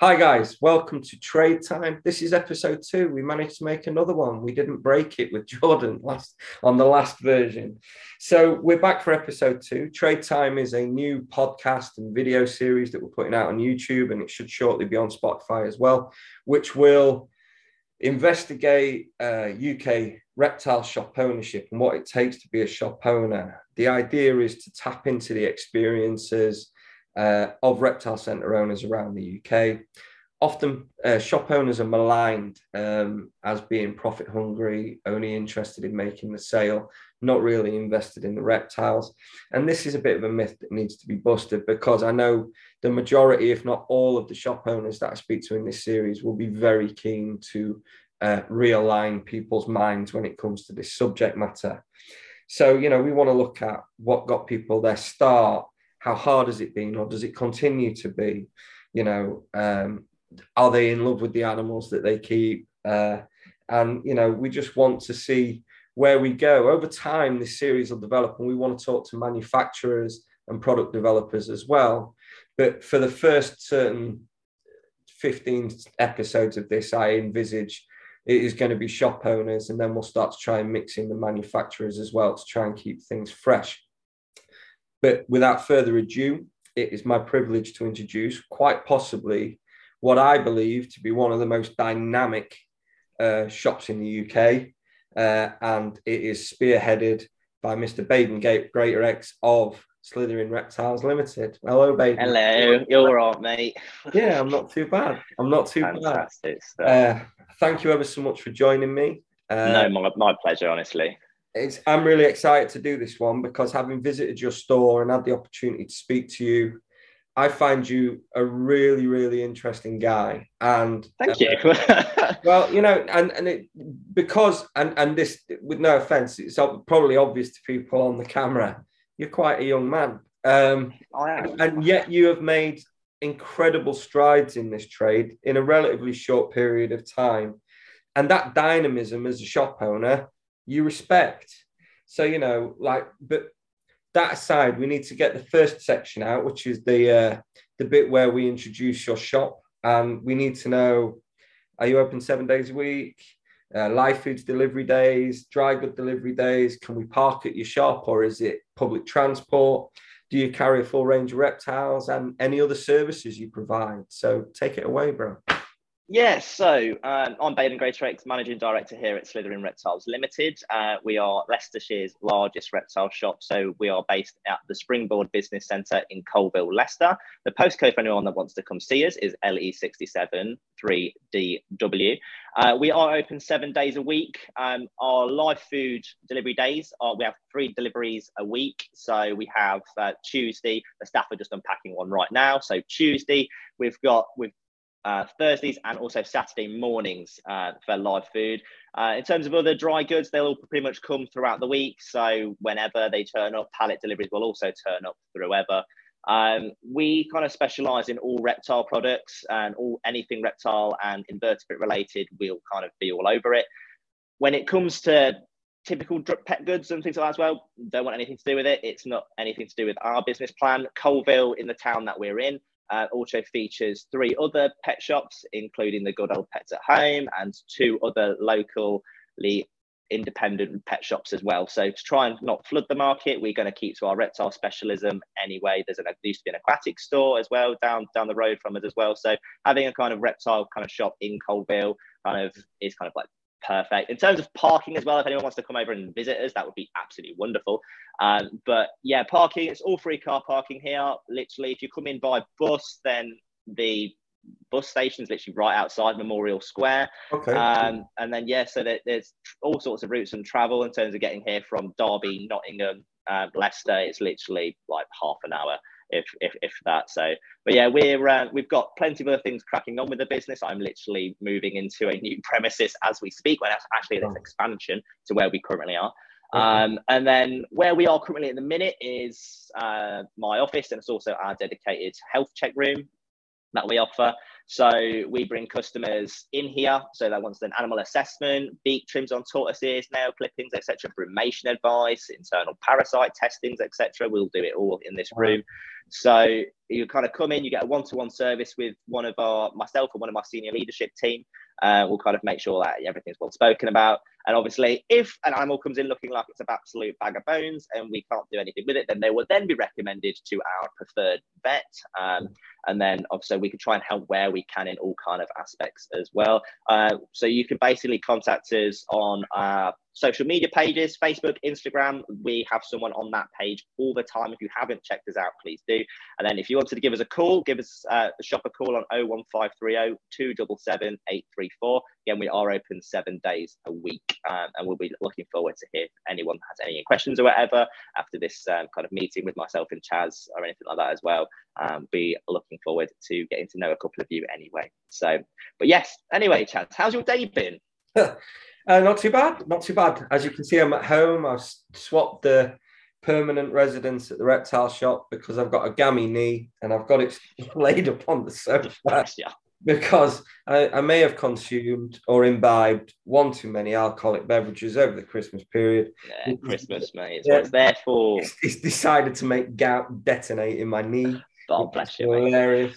Hi, guys. Welcome to Trade Time. This is episode two. We managed to make another one. We didn't break it with Jordan last on the last version. So we're back for episode two. Trade Time is a new podcast and video series that we're putting out on YouTube, and it should shortly be on Spotify as well, which will investigate uh, UK reptile shop ownership and what it takes to be a shop owner. The idea is to tap into the experiences uh, of reptile centre owners around the UK. Often, uh, shop owners are maligned um, as being profit hungry, only interested in making the sale, not really invested in the reptiles. And this is a bit of a myth that needs to be busted because I know the majority, if not all, of the shop owners that I speak to in this series will be very keen to uh, realign people's minds when it comes to this subject matter. So, you know, we want to look at what got people their start, how hard has it been or does it continue to be? You know um, are they in love with the animals that they keep? Uh, and you know we just want to see where we go. Over time this series will develop and we want to talk to manufacturers and product developers as well. But for the first certain 15 episodes of this i envisage it is going to be shop owners and then we'll start to try and mix in the manufacturers as well to try and keep things fresh but without further ado, it is my privilege to introduce quite possibly what I believe to be one of the most dynamic uh, shops in the UK. Uh, and it is spearheaded by Mr. Baiden Gate, Greatorex of Slitherin Reptiles Limited. Hello, Baiden. Hello, you're all right, mate. yeah, I'm not too bad. I'm not too Fantastic bad. Uh, thank you ever so much for joining me. Uh, no, my, my pleasure, honestly it's, I'm really excited to do this one because having visited your store and had the opportunity to speak to you, I find you a really, really interesting guy. And thank you. well, you know, and and it because and and this with no offense, it's probably obvious to people on the camera. You're quite a young man, um, I am. and yet you have made incredible strides in this trade in a relatively short period of time. And that dynamism as a shop owner you respect. So, you know, like, but that aside, we need to get the first section out, which is the uh, the bit where we introduce your shop, and we need to know: Are you open seven days a week? Uh, live foods delivery days, dry good delivery days. Can we park at your shop, or is it public transport? Do you carry a full range of reptiles and any other services you provide? So take it away, bro. Yeah, so um, I'm Baiden Greatorex, Managing Director here at Slitherin Reptiles Limited. Uh, we are Leicestershire's largest reptile shop, so we are based at the Springboard Business Centre in Coalville, Leicester. The postcode for anyone that wants to come see us is LE67 3DW. Uh, we are open seven days a week. Um, our live food delivery days are we have three deliveries a week. So we have uh, Tuesday. The staff are just unpacking one right now. So Tuesday we've got we've uh, Thursdays and also Saturday mornings uh, for live food. Uh, in terms of other dry goods, they'll all pretty much come throughout the week. So whenever they turn up, pallet deliveries will also turn up throughout. Um, we kind of specialize in all reptile products and all anything reptile and invertebrate related, we'll kind of be all over it. When it comes to typical pet goods and things like that as well, don't want anything to do with it. It's not anything to do with our business plan. Coalville, in the town that we're in, uh, also features three other pet shops, including the Good Old Pets at Home and two other locally independent pet shops as well. So to try and not flood the market, we're going to keep to our reptile specialism anyway. There's an there used to be an aquatic store as well down down the road from us as well. So having a kind of reptile kind of shop in Coalville kind of is kind of like perfect. In terms of parking as well, if anyone wants to come over and visit us, that would be absolutely wonderful. Um, but yeah, parking, it's all free car parking here. Literally, if you come in by bus, then the bus station is literally right outside Memorial Square. Okay. Um, and then, yeah, so there, there's all sorts of routes and travel in terms of getting here from Derby, Nottingham, um, Leicester. It's literally like half an hour if if, if that. So, but yeah, we're uh, we've got plenty of other things cracking on with the business. I'm literally moving into a new premises as we speak. When actually this expansion to where we currently are. Um, and then where we are currently at the minute is uh, my office, and it's also our dedicated health check room that we offer. So we bring customers in here. So that wants an animal assessment, beak trims on tortoises, nail clippings, etc., brumation advice, internal parasite testings, etc. We'll do it all in this room. So you kind of come in, you get a one-to-one service with one of our myself or one of my senior leadership team. Uh, we'll kind of make sure that everything's well spoken about. And obviously, if an animal comes in looking like it's an absolute bag of bones and we can't do anything with it, then they will then be recommended to our preferred vet. Um, and then obviously we can try and help where we can in all kind of aspects as well. Uh, so you can basically contact us on our social media pages, Facebook, Instagram. We have someone on that page all the time. If you haven't checked us out, please do. And then if you wanted to give us a call, give us uh, shop a call on 01530 277 834. Again, we are open seven days a week. Um, and we'll be looking forward to hear if anyone has any questions or whatever after this um, kind of meeting with myself and Chaz or anything like that as well. Um, be looking forward to getting to know a couple of you anyway. So, but yes, anyway, Chaz, how's your day been? Uh, not too bad, not too bad. As you can see, I'm at home. I've swapped the permanent residence at the reptile shop because I've got a gammy knee and I've got it laid up on the sofa. yeah. Because I, I, may have consumed or imbibed one too many alcoholic beverages over the Christmas period. Yeah, Christmas, mate. It's yeah. what it's there for. It's, it's, decided to make gout detonate in my knee. God bless you. Hilarious.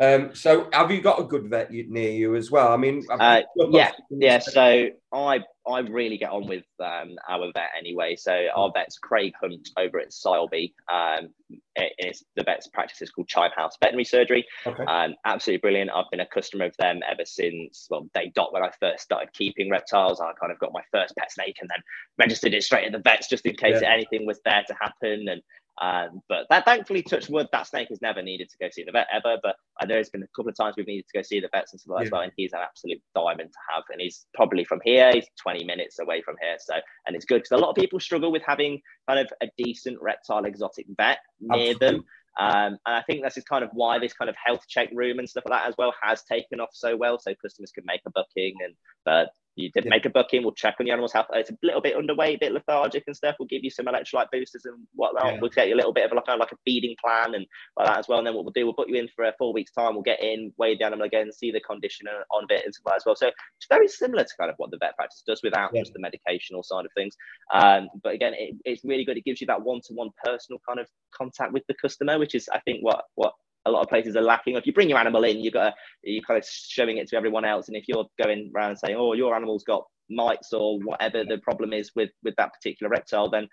Um, so have you got a good vet near you as well? I mean, uh, yeah, yeah. So I I really get on with um, our vet anyway. So our vet's Craig Hunt over at Sileby. Um, it's the vet's practice is called Chine House Veterinary Surgery. Okay. Um, absolutely brilliant. I've been a customer of them ever since well day dot when I first started keeping reptiles. I kind of got my first pet snake and then registered it straight at the vets just in case yeah. anything was there to happen. And um, but that thankfully, touch wood, that snake has never needed to go see the vet ever. But I know it's been a couple of times we've needed to go see the vets and stuff like yeah. as well. And he's an absolute diamond to have. And he's probably from here, he's 20 minutes away from here. So, and it's good because a lot of people struggle with having kind of a decent reptile exotic vet near absolutely. them. Um, and I think this is kind of why this kind of health check room and stuff like that as well has taken off so well. So customers can make a booking and but you did yeah. make a booking, we'll check on the animal's health. It's a little bit underweight, a bit lethargic and stuff. We'll give you some electrolyte boosters and whatnot. Yeah. We'll get you a little bit of like a, like a feeding plan and like that as well. And then what we'll do, we'll put you in for a four weeks time. We'll get in, weigh the animal again, see the condition on a bit and stuff like as well. So it's very similar to kind of what the vet practice does without yeah. just the medicational side of things. Um, but again, it, it's really good. It gives you that one-to-one personal kind of contact with the customer, which is I think what what a lot of places are lacking. If you bring your animal in, you've got to, you're kind of showing it to everyone else. And if you're going around saying, "Oh, your animal's got mites or whatever the problem is with with that particular reptile, then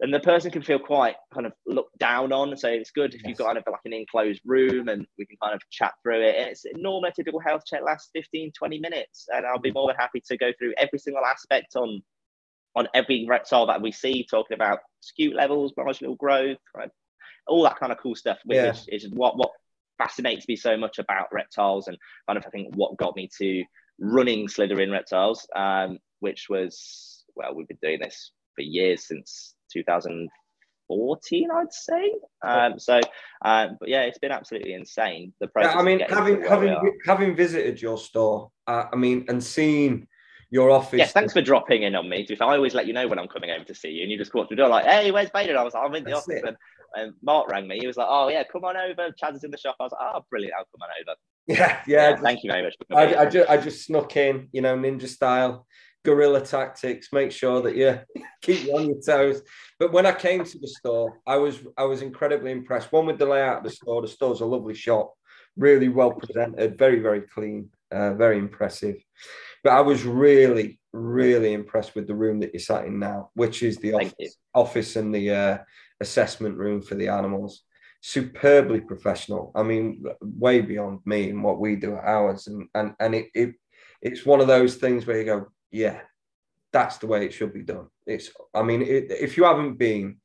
then the person can feel quite kind of looked down on. So it's good if yes. you've got kind of like an enclosed room and we can kind of chat through it. And it's normally a typical health check lasts 15, 20 minutes. And I'll be mm. more than happy to go through every single aspect on on every reptile that we see, talking about scute levels, marginal growth, right? All that kind of cool stuff, which yeah. is what what fascinates me so much about reptiles and kind of I think what got me to running Slitherin Reptiles, um, which was, well, we've been doing this for years since 2014, I'd say. Um, so, um, but yeah, it's been absolutely insane. The process. Yeah, I mean, having having having visited your store, uh, I mean, and seen your office. Yes, thanks for dropping in on me. I always let you know when I'm coming over to see you, and you just walk through the door like, "Hey, where's Baiden?" I was like, "I'm in the That's office," and, and, Mark rang me. He was like, "Oh yeah, come on over. Chaz is in the shop." I was like, "Oh, brilliant! I'll come on over." Yeah, yeah. yeah thank you very much. I, I, just, I just snuck in, you know, ninja style, guerrilla tactics. Make sure that you keep you on your toes. But when I came to the store, I was I was incredibly impressed. One with the layout of the store. The store's a lovely shop, really well presented, very very clean, uh, very impressive. But I was really really impressed with the room that you're sat in now, which is the office, office and the uh, assessment room for the animals superbly professional. I mean, way beyond me and what we do at ours. And and and it, it it's one of those things where you go, yeah, that's the way it should be done. It's I mean, it, if you haven't been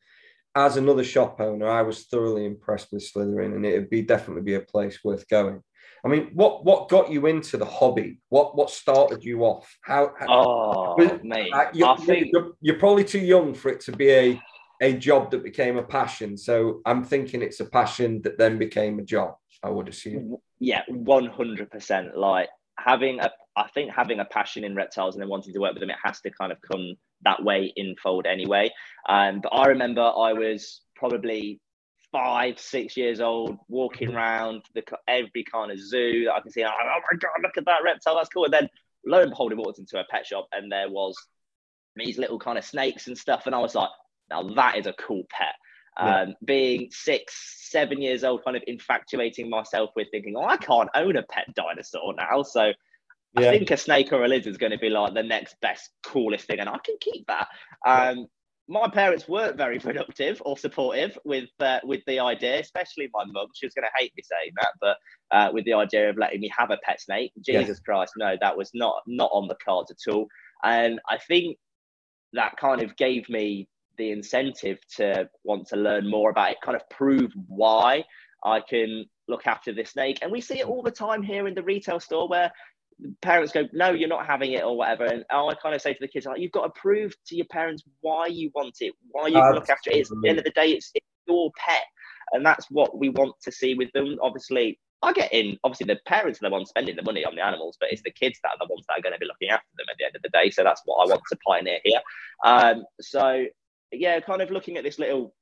as another shop owner, I was thoroughly impressed with Slitherin, and it'd be definitely be a place worth going. I mean, what what got you into the hobby? What what started you off? How? how oh, mate, uh, you're, think... you're, you're, probably too young for it to be a a job that became a passion. So I'm thinking it's a passion that then became a job. I would assume. Yeah, one hundred percent. Like having a, I think having a passion in reptiles and then wanting to work with them, it has to kind of come that way in fold anyway. Um, but I remember I was probably five, six years old, walking around the every kind of zoo that I can see. oh my god, look at that reptile, that's cool. And then lo and behold, we walked into a pet shop and there was these little kind of snakes and stuff, and I was like, now that is a cool pet. Yeah. Um, being six, seven years old, kind of infatuating myself with thinking, oh, I can't own a pet dinosaur now. So yeah. I think a snake or a lizard is going to be like the next best, coolest thing, and I can keep that. Um, my parents weren't very productive or supportive with uh, with the idea, especially my mum. She was going to hate me saying that, but uh, with the idea of letting me have a pet snake, Jesus yes. Christ, no, that was not not on the cards at all. And I think that kind of gave me the incentive to want to learn more about it, kind of prove why I can look after this snake. And we see it all the time here in the retail store where parents go, no, you're not having it or whatever. And I kind of say to the kids, like, you've got to prove to your parents why you want it, why you look after it. It's, at the end of the day, it's, it's your pet. And that's what we want to see with them. Obviously, I get in, obviously, the parents are the ones spending the money on the animals, but it's the kids that are the ones that are going to be looking after them at the end of the day. So that's what I want to pioneer here. Um, so, yeah, kind of looking at this little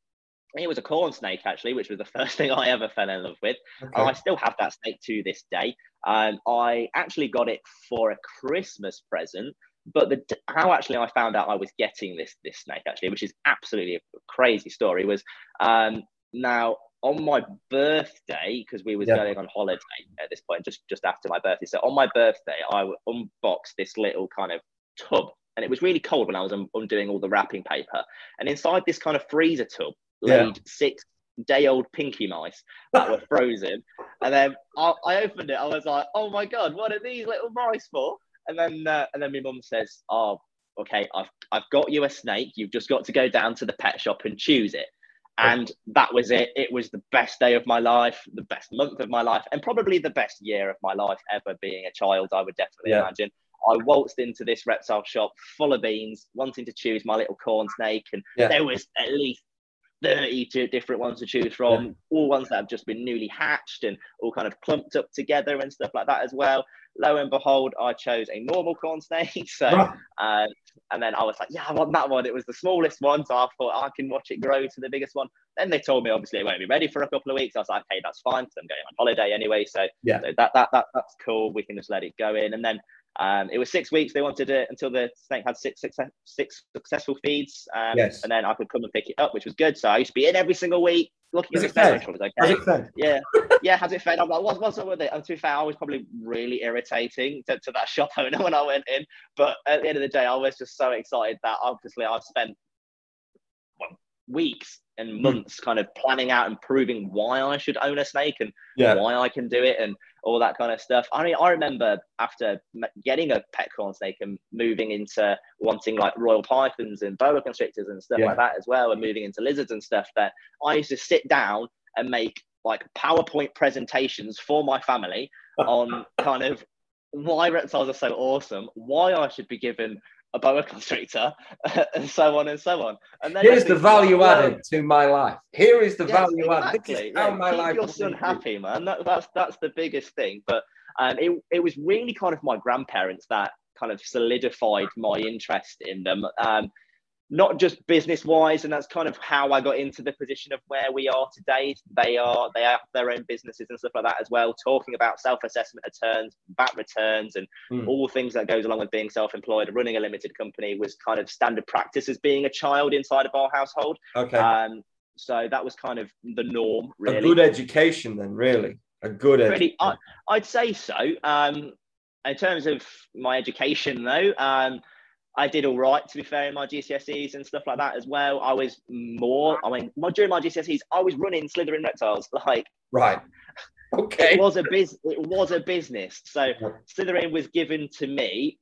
it was a corn snake actually, which was the first thing I ever fell in love with. Okay. I still have that snake to this day. Um, I actually got it for a Christmas present, but the how actually I found out I was getting this this snake actually, which is absolutely a crazy story, was um, now on my birthday because we was yeah. going on holiday at this point, just just after my birthday. So on my birthday, I unboxed this little kind of tub and it was really cold when I was undoing all the wrapping paper. And inside this kind of freezer tub laid yeah. six day old pinky mice that were frozen. and then I, I, opened it. I was like, oh my God, what are these little mice for? And then, uh, and then my mum says, oh, okay, I've, I've got you a snake. You've just got to go down to the pet shop and choose it. And that was it. It was the best day of my life, the best month of my life, and probably the best year of my life ever being a child, I would definitely yeah. imagine. I waltzed into this reptile shop full of beans, wanting to choose my little corn snake, and yeah. there was at least 30 different ones to choose from, yeah. all ones that have just been newly hatched and all kind of clumped up together and stuff like that as well. Lo and behold, I chose a normal corn snake. So, uh, and then I was like, yeah, I want that one. It was the smallest one. So I thought I can watch it grow to the biggest one. Then they told me, obviously, it won't be ready for a couple of weeks. I was like, okay, that's fine because I'm going on holiday anyway. So, yeah, so that, that, that, that's cool. We can just let it go in. And then um, it was six weeks. They wanted it until the snake had six, six, six successful feeds. Um, yes. And then I could come and pick it up, which was good. So I used to be in every single week looking at it. Fed? Okay. Has it fed? Yeah. yeah, has it fed? I'm like, what's, what's up with it? And to be fair, I was probably really irritating to, to that shop owner when I went in. But at the end of the day, I was just so excited that obviously I've spent well, weeks and hmm. months kind of planning out and proving why I should own a snake and yeah. why I can do it and all that kind of stuff. I mean, I remember after getting a pet corn snake and moving into wanting like royal pythons and boa constrictors and stuff yeah. like that as well, and moving into lizards and stuff, that I used to sit down and make like PowerPoint presentations for my family on kind of why reptiles are so awesome, why I should be given a boa constrictor, and so on and so on. And then here's the value like, added to my life. Here is the yes, value exactly. added. Yeah, my keep life your son happy, man. That, that's that's the biggest thing. But um, it it was really kind of my grandparents that kind of solidified my interest in them. Um, not just business wise and that's kind of how i got into the position of where we are today. They are they have their own businesses and stuff like that as well talking about self-assessment returns VAT returns and mm. all things that goes along with being self-employed. Running a limited company was kind of standard practice as being a child inside of our household. Okay. Um, so that was kind of the norm really. a good education then really. A good really, I, i'd say so. Um, in terms of my education though um, I did all right, to be fair, in my GCSEs and stuff like that as well. I was more, I mean, my, during my GCSEs, I was running Slitherin Reptiles. Like, right. Okay. It was a biz. It was a business. So. Slitherin was given to me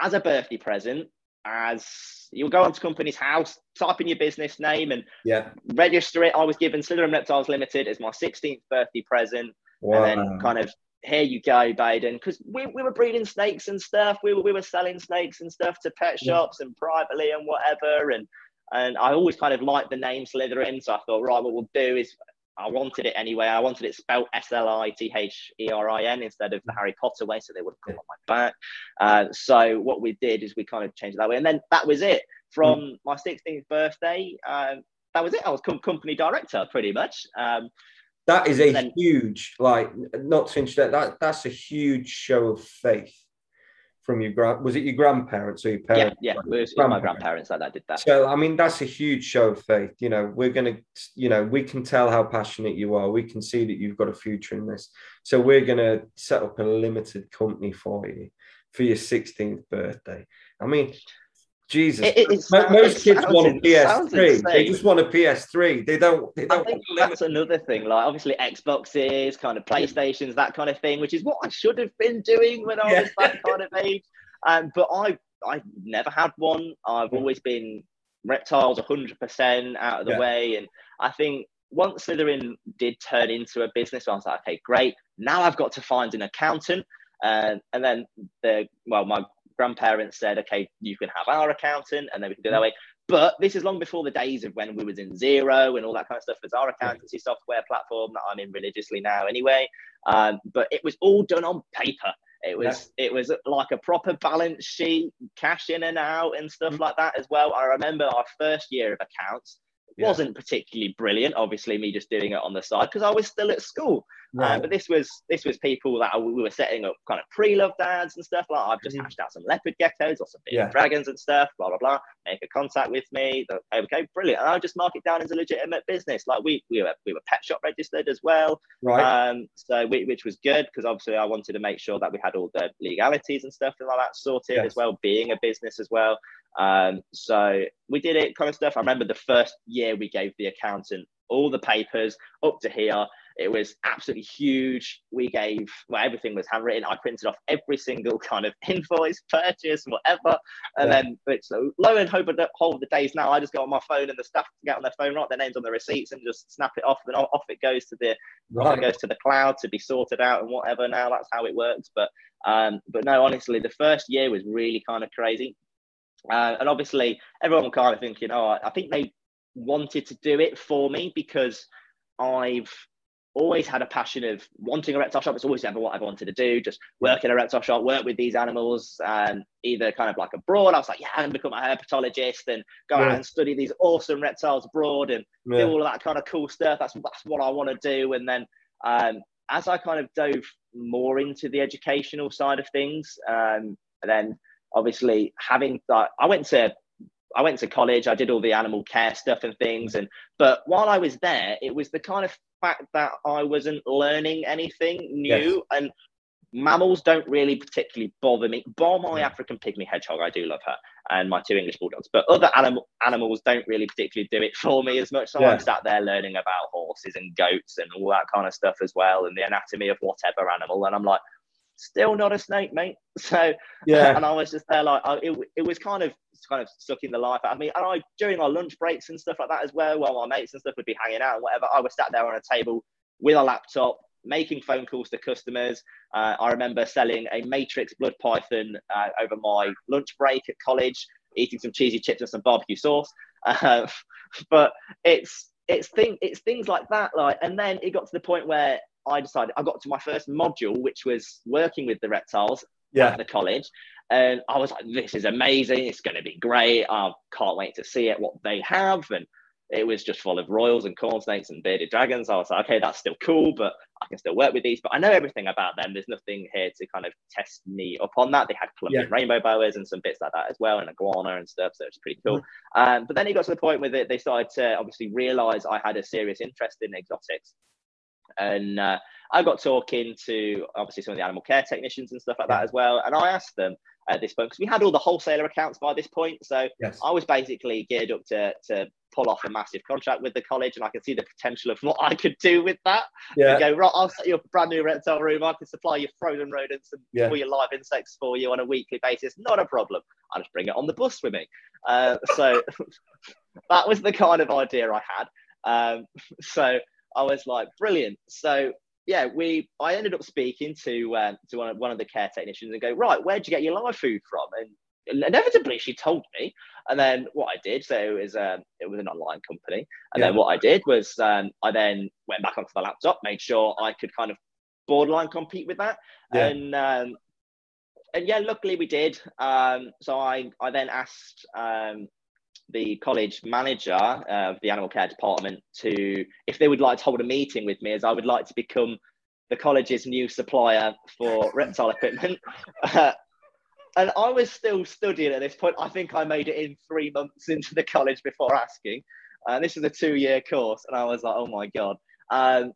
as a birthday present. As you'll go onto company's house, type in your business name, and yeah, register it. I was given Slitherin Reptiles Limited as my 16th birthday present, wow. and then kind of here you go, Baiden, because we, we were breeding snakes and stuff. We were, we were selling snakes and stuff to pet shops and privately and whatever. And and I always kind of liked the name Slytherin. So I thought, right, what we'll do is I wanted it anyway. I wanted it spelled S L I T H E R I N instead of the Harry Potter way, so they would have come on my back. Uh, so what we did is we kind of changed it that way, and then that was it. From mm. my 16th birthday, uh, that was it. I was com- company director pretty much. Um, that is a then, huge, like, not to interrupt that. That's a huge show of faith from your grand. Was it your grandparents or your parents? Yeah, yeah, it was my grandparents that, that did that. So I mean, that's a huge show of faith. You know, we're gonna, you know, we can tell how passionate you are. We can see that you've got a future in this. So we're gonna set up a limited company for you for your 16th birthday. I mean, Jesus, it, it, it most kids want a PS3. They just want a PS3. They don't. They don't. I think that's another thing. Like obviously Xboxes, kind of PlayStations, that kind of thing, which is what I should have been doing when I yeah. was that kind of age. Um, but I, I never had one. I've always been reptiles 100% out of the yeah. way, and I think once Slitherin did turn into a business, I was like, okay, great. Now I've got to find an accountant. Uh, and then the well, my grandparents said, okay, you can have our accountant and then we can do that way. But this is long before the days of when we was in Xero and all that kind of stuff. There's our accountancy software platform that I'm in religiously now anyway. Um, but it was all done on paper. It was yeah. it was like a proper balance sheet, cash in and out and stuff mm-hmm. like that as well. I remember our first year of accounts yeah. wasn't particularly brilliant. Obviously, me just doing it on the side because I was still at school. Uh, right. but this was this was people that we were setting up kind of pre-loved ads and stuff like. I've just mm-hmm. hashed out some leopard geckos or some yeah. dragons and stuff. Blah blah blah. Make a contact with me. Okay, brilliant. And I'll just mark it down as a legitimate business. Like we we were we were pet shop registered as well. Right. Um. So we, which was good because obviously I wanted to make sure that we had all the legalities and stuff and like that sorted yes. as well. Being a business as well. Um, so we did it kind of stuff. I remember the first year we gave the accountant all the papers up to here. It was absolutely huge. We gave, well, everything was handwritten. I printed off every single kind of invoice, purchase, whatever. And yeah. then, but so lo and hope the whole of the days now, I just go on my phone and the staff get on their phone, write their names on the receipts and just snap it off. And off it goes to the, right. it goes to the cloud to be sorted out and whatever. Now that's how it works. But, um, but no, honestly, the first year was really kind of crazy. Uh, and obviously, everyone kind of thinking, oh, I think they wanted to do it for me because I've always had a passion of wanting a reptile shop. It's always ever what I've wanted to do, just work in a reptile shop, work with these animals, and either kind of like abroad. I was like, yeah, I'm gonna become a herpetologist and go yeah. out and study these awesome reptiles abroad and yeah. do all of that kind of cool stuff. That's that's what I want to do. And then um, as I kind of dove more into the educational side of things, um, and then obviously having that, I went to I went to college. I did all the animal care stuff and things, and but while I was there, it was the kind of fact that I wasn't learning anything new, yes. and mammals don't really particularly bother me. Bar my African pygmy hedgehog, I do love her, and my two English bulldogs. But other animal animals don't really particularly do it for me as much. So yeah. I'm sat there learning about horses and goats and all that kind of stuff as well, and the anatomy of whatever animal. And I'm like, still not a snake, mate. So yeah, and I was just there like I, it, it was kind of kind of sucking the life out of me. And I during our lunch breaks and stuff like that as well, while my mates and stuff would be hanging out and whatever, I was sat there on a table with a laptop making phone calls to customers. Uh, I remember selling a Matrix blood python uh, over my lunch break at college, eating some cheesy chips and some barbecue sauce. Uh, but it's it's thing it's things like that, like, and then it got to the point where I decided I got to my first module, which was working with the reptiles yeah. at the college. And I was like, this is amazing. It's going to be great. I can't wait to see it, what they have. And it was just full of royals and corn snakes and bearded dragons. I was like, okay, that's still cool, but I can still work with these. But I know everything about them. There's nothing here to kind of test me up on that. They had Colombian yeah. rainbow boas and some bits like that as well, and iguana and stuff. So it's pretty cool. Mm-hmm. Um, but then it got to the point where they started to obviously realize I had a serious interest in exotics. And uh, I got talking to obviously some of the animal care technicians and stuff like that as well. And I asked them at this point because we had all the wholesaler accounts by this point. So yes. I was basically geared up to, to pull off a massive contract with the college and I could see the potential of what I could do with that. Yeah. go, right, I'll set you up a brand new reptile room. I can supply you frozen rodents and yeah. all your live insects for you on a weekly basis. Not a problem. I'll just bring it on the bus with me. Uh, so that was the kind of idea I had. Um, so I was like, brilliant. So yeah, we I ended up speaking to um, to one of, one of the care technicians and go, right, where'd you get your live food from? And inevitably she told me. And then what I did, so it was um, it was an online company. And yeah. then what I did was um, I then went back onto the laptop, made sure I could kind of borderline compete with that. Yeah. And um, and yeah, luckily we did. Um, so I I then asked um, the college manager of the animal care department to if they would like to hold a meeting with me, as I would like to become the college's new supplier for reptile equipment. Uh, and I was still studying at this point. I think I made it in three months into the college before asking. And this is a two year course. And I was like, oh my God. Um,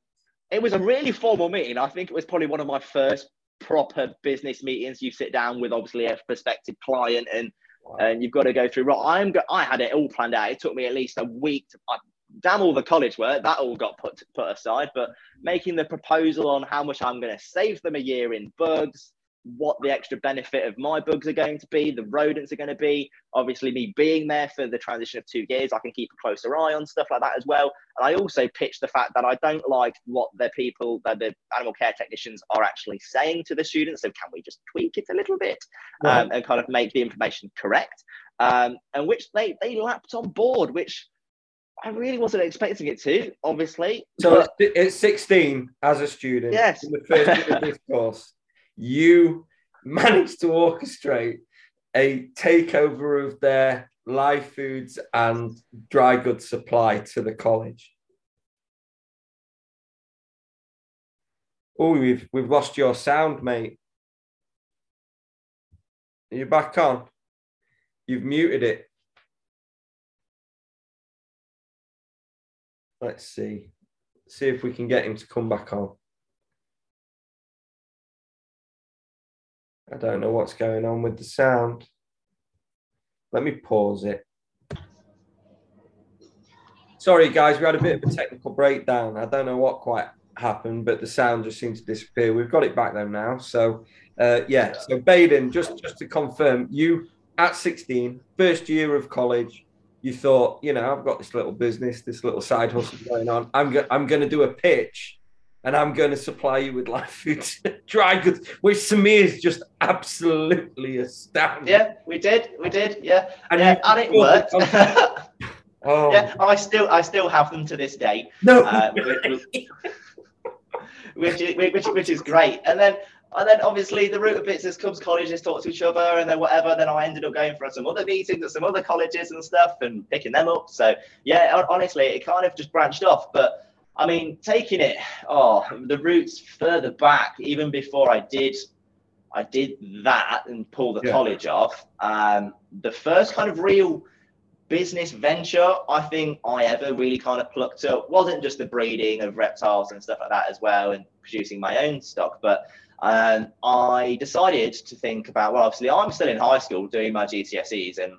it was a really formal meeting. I think it was probably one of my first proper business meetings. You sit down with obviously a prospective client and and you've got to go through. Right, I'm go- I had it all planned out. It took me at least a week to. I, damn all the college work that all got put put aside. But making the proposal on how much I'm going to save them a year in bugs, what the extra benefit of my bugs are going to be, the rodents are going to be. Obviously, me being there for the transition of two years, I can keep a closer eye on stuff like that as well. And I also pitch the fact that I don't like what the people, that the animal care technicians are actually saying to the students. So can we just tweak it a little bit um, and kind of make the information correct? Um, and which they they lapped on board, which I really wasn't expecting it to, obviously. So but... it's 16 as a student. Yes. In the first year of this course you managed to orchestrate a takeover of their live foods and dry goods supply to the college. Oh, we've we've lost your sound, mate. Are you back on? You've muted it. Let's see. See if we can get him to come back on. I don't know what's going on with the sound. Let me pause it. Sorry, guys, we had a bit of a technical breakdown. I don't know what quite happened, but the sound just seemed to disappear. We've got it back though now. So, uh, yeah. So, Baiden, just just to confirm, you at 16, first year of college, you thought, you know, I've got this little business, this little side hustle going on. I'm go- I'm going to do a pitch and I'm going to supply you with live food, dry goods, which to me is just absolutely astounding. Yeah, we did, we did, yeah, and, yeah, and it worked. oh. Yeah, I still, I still have them to this day. No, uh, which, which, which, which is great. And then, and then obviously the route of business comes colleges talk to each other, and then whatever. Then I ended up going for some other meetings at some other colleges and stuff, and picking them up. So yeah, honestly, it kind of just branched off, but I mean, taking it, oh, the roots further back, even before I did, I did that and pull the yeah. college off. Um, the first kind of real business venture I think I ever really kind of plucked up wasn't just the breeding of reptiles and stuff like that as well, and producing my own stock, but um, I decided to think about. Well, obviously, I'm still in high school doing my GCSEs, and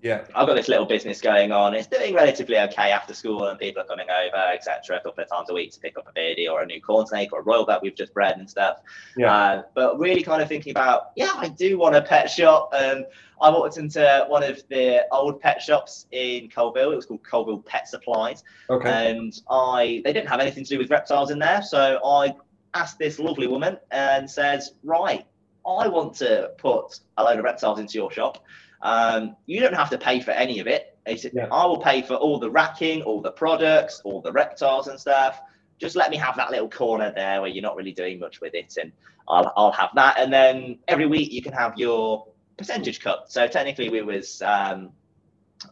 yeah. I've got this little business going on. It's doing relatively okay after school, and people are coming over, etc., a couple of times a week to pick up a baby or a new corn snake or a royal that we've just bred and stuff. Yeah. Uh, but really kind of thinking about, yeah, I do want a pet shop. And I walked into one of the old pet shops in Coalville. It was called Coalville Pet Supplies. Okay. And I they didn't have anything to do with reptiles in there. So I asked this lovely woman and says, right, I want to put a load of reptiles into your shop. Um, you don't have to pay for any of it. Said, yeah. I will pay for all the racking, all the products, all the reptiles and stuff. Just let me have that little corner there where you're not really doing much with it, and I'll, I'll have that. And then every week you can have your percentage cut. So technically, we was um,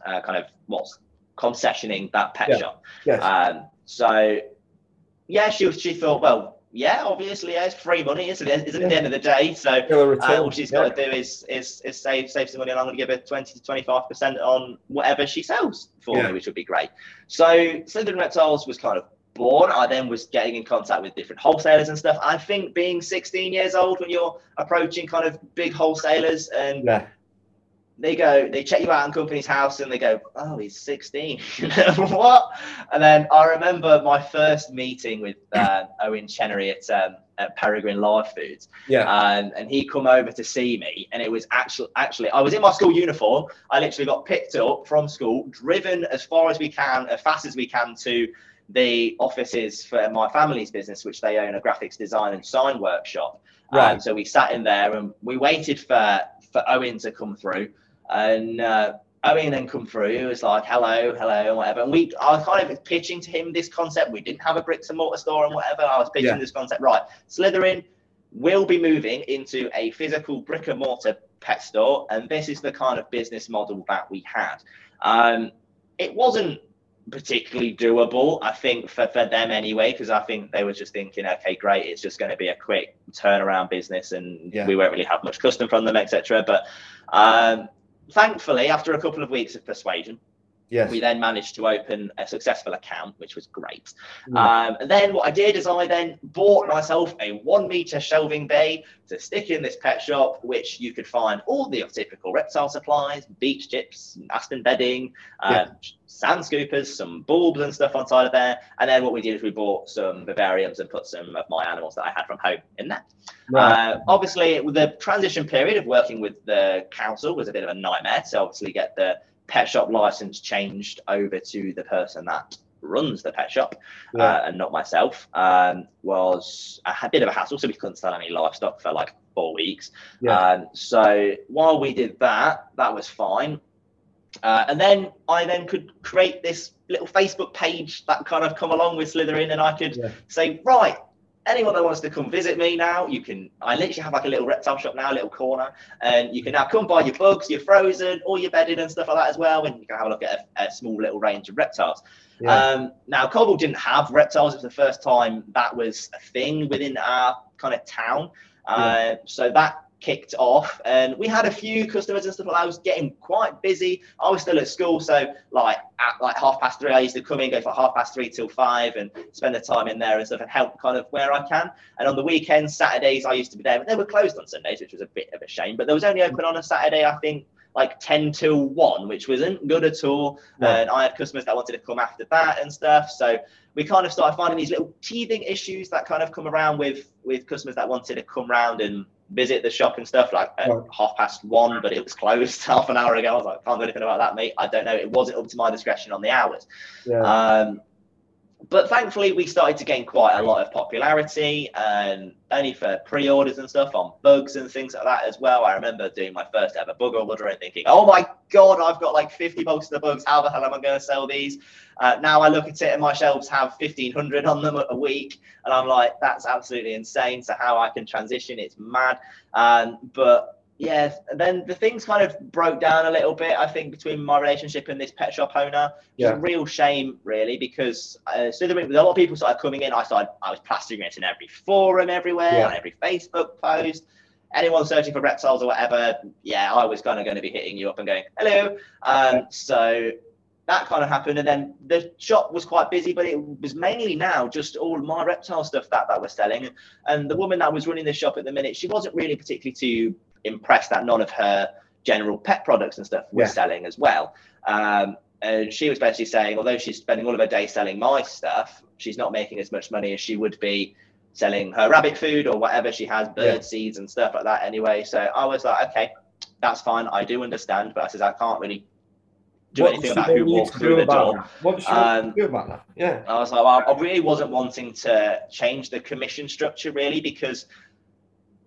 uh, kind of what's concessioning that pet yeah. shop. Yes. Um, so yeah, she was she thought, well, yeah, obviously, yeah, it's free money, isn't it? Isn't yeah. at the end of the day? So uh, all she's got to do is, is is save save some money, and I'm going to give her twenty to twenty five percent on whatever she sells for yeah. me, which would be great. So Slitherin Reptiles was kind of born. I then was getting in contact with different wholesalers and stuff. I think being 16 years old when you're approaching kind of big wholesalers and they go, they check you out in company's house and they go, oh, he's 16. what? And then I remember my first meeting with uh, Owen Chenery at, um, at Peregrine Live Foods. Yeah. And, and he come over to see me. And it was actually, actually, I was in my school uniform. I literally got picked up from school, driven as far as we can, as fast as we can to the offices for my family's business, which they own a graphics design and sign workshop. Right. Um, so we sat in there and we waited for, for Owen to come through and uh, Owen then come through. He was like, "Hello, hello," and whatever. And we, I was kind of pitching to him this concept. We didn't have a bricks and mortar store and whatever. I was pitching yeah. this concept. Right, Slitherin, will be moving into a physical brick and mortar pet store, and this is the kind of business model that we had. Um, it wasn't particularly doable, I think, for, for them anyway, because I think they were just thinking, okay, great, it's just going to be a quick turnaround business and yeah. we won't really have much custom from them, etc. But um, thankfully, after a couple of weeks of persuasion, Yes. We then managed to open a successful account, which was great. Um, and then what I did is I then bought myself a one meter shelving bay to stick in this pet shop, which you could find all the typical reptile supplies, beech chips, aspen bedding, uh, yeah. sand scoopers, some bulbs and stuff on side of there. And then what we did is we bought some vivariums and put some of my animals that I had from home in there. Right. Uh, obviously, the transition period of working with the council was a bit of a nightmare to obviously get the pet shop license changed over to the person that runs the pet shop yeah. uh, and not myself um, was a bit of a hassle. So we couldn't sell any livestock for like four weeks. Yeah. Um, so while we did that, that was fine. Uh, and then I then could create this little Facebook page that kind of come along with Slitherin, and I could yeah. say, right, anyone that wants to come visit me now, you can. I literally have like a little reptile shop now, a little corner, and you can now come buy your bugs, your frozen, all your bedding and stuff like that as well. And you can have a look at a, a small little range of reptiles. Yeah. Um, now, Coalville didn't have reptiles. It was the first time that was a thing within our kind of town. Uh, yeah. So that kicked off and we had a few customers and stuff like that. I was getting quite busy. I was still at school, so like at like half past three, I used to come in, go for half past three till five and spend the time in there and stuff and help kind of where I can. And on the weekends, Saturdays, I used to be there, but they were closed on Sundays, which was a bit of a shame. But there was only open on a Saturday, I think, like 10 till 1, which wasn't good at all. And I had customers that wanted to come after that and stuff. So we kind of started finding these little teething issues that kind of come around with with customers that wanted to come around and visit the shop and stuff like at right. half past one, but it was closed half an hour ago. I was like, can't do anything about that, mate. I don't know. It wasn't up to my discretion on the hours. Yeah. Um, but thankfully, we started to gain quite a lot of popularity, and only for pre-orders and stuff on bugs and things like that as well. I remember doing my first ever bug order and thinking, "Oh my god, I've got like 50 poster bugs. How the hell am I going to sell these?" Uh, now I look at it, and my shelves have 1,500 on them a week, and I'm like, "That's absolutely insane." So how I can transition, it's mad. Um, but yeah, and then the things kind of broke down a little bit, I think, between my relationship and this pet shop owner. Yeah. a real shame, really, because uh, so there, a lot of people started coming in. I started, I was plastering it in every forum, everywhere, yeah. on every Facebook post. Anyone searching for reptiles or whatever, yeah, I was kind of going to be hitting you up and going, hello. Um, so that kind of happened. And then the shop was quite busy, but it was mainly now just all my reptile stuff that, that we're selling. And the woman that was running the shop at the minute, she wasn't really particularly too impressed that none of her general pet products and stuff were yeah. selling as well. Um, and she was basically saying, although she's spending all of her day selling my stuff, she's not making as much money as she would be selling her rabbit food or whatever she has, bird yeah. seeds and stuff like that anyway. So I was like, okay, that's fine. I do understand, but I says I can't really do what anything about who walks through the door. What should um, do about that? Yeah. I was like, well, I really wasn't wanting to change the commission structure really because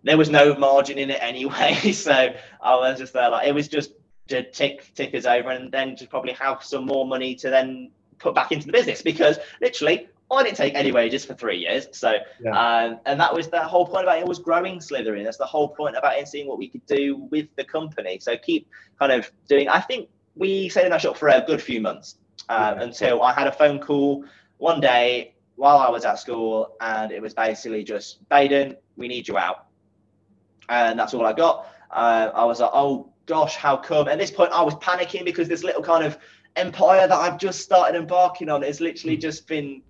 there was no margin in it anyway. so I was just there like it was just to tick tickers over and then to probably have some more money to then put back into the business because literally I didn't take any wages for three years. So yeah. um, and that was the whole point about it was growing Slitherin. That's the whole point about it and seeing what we could do with the company. So keep kind of doing I think we stayed in that shop for a good few months um, yeah. until I had a phone call one day while I was at school and it was basically just Baiden, we need you out and that's all I got. Uh, I was like, oh gosh, how come? At this point, I was panicking because this little kind of empire that I've just started embarking on has literally hmm. just been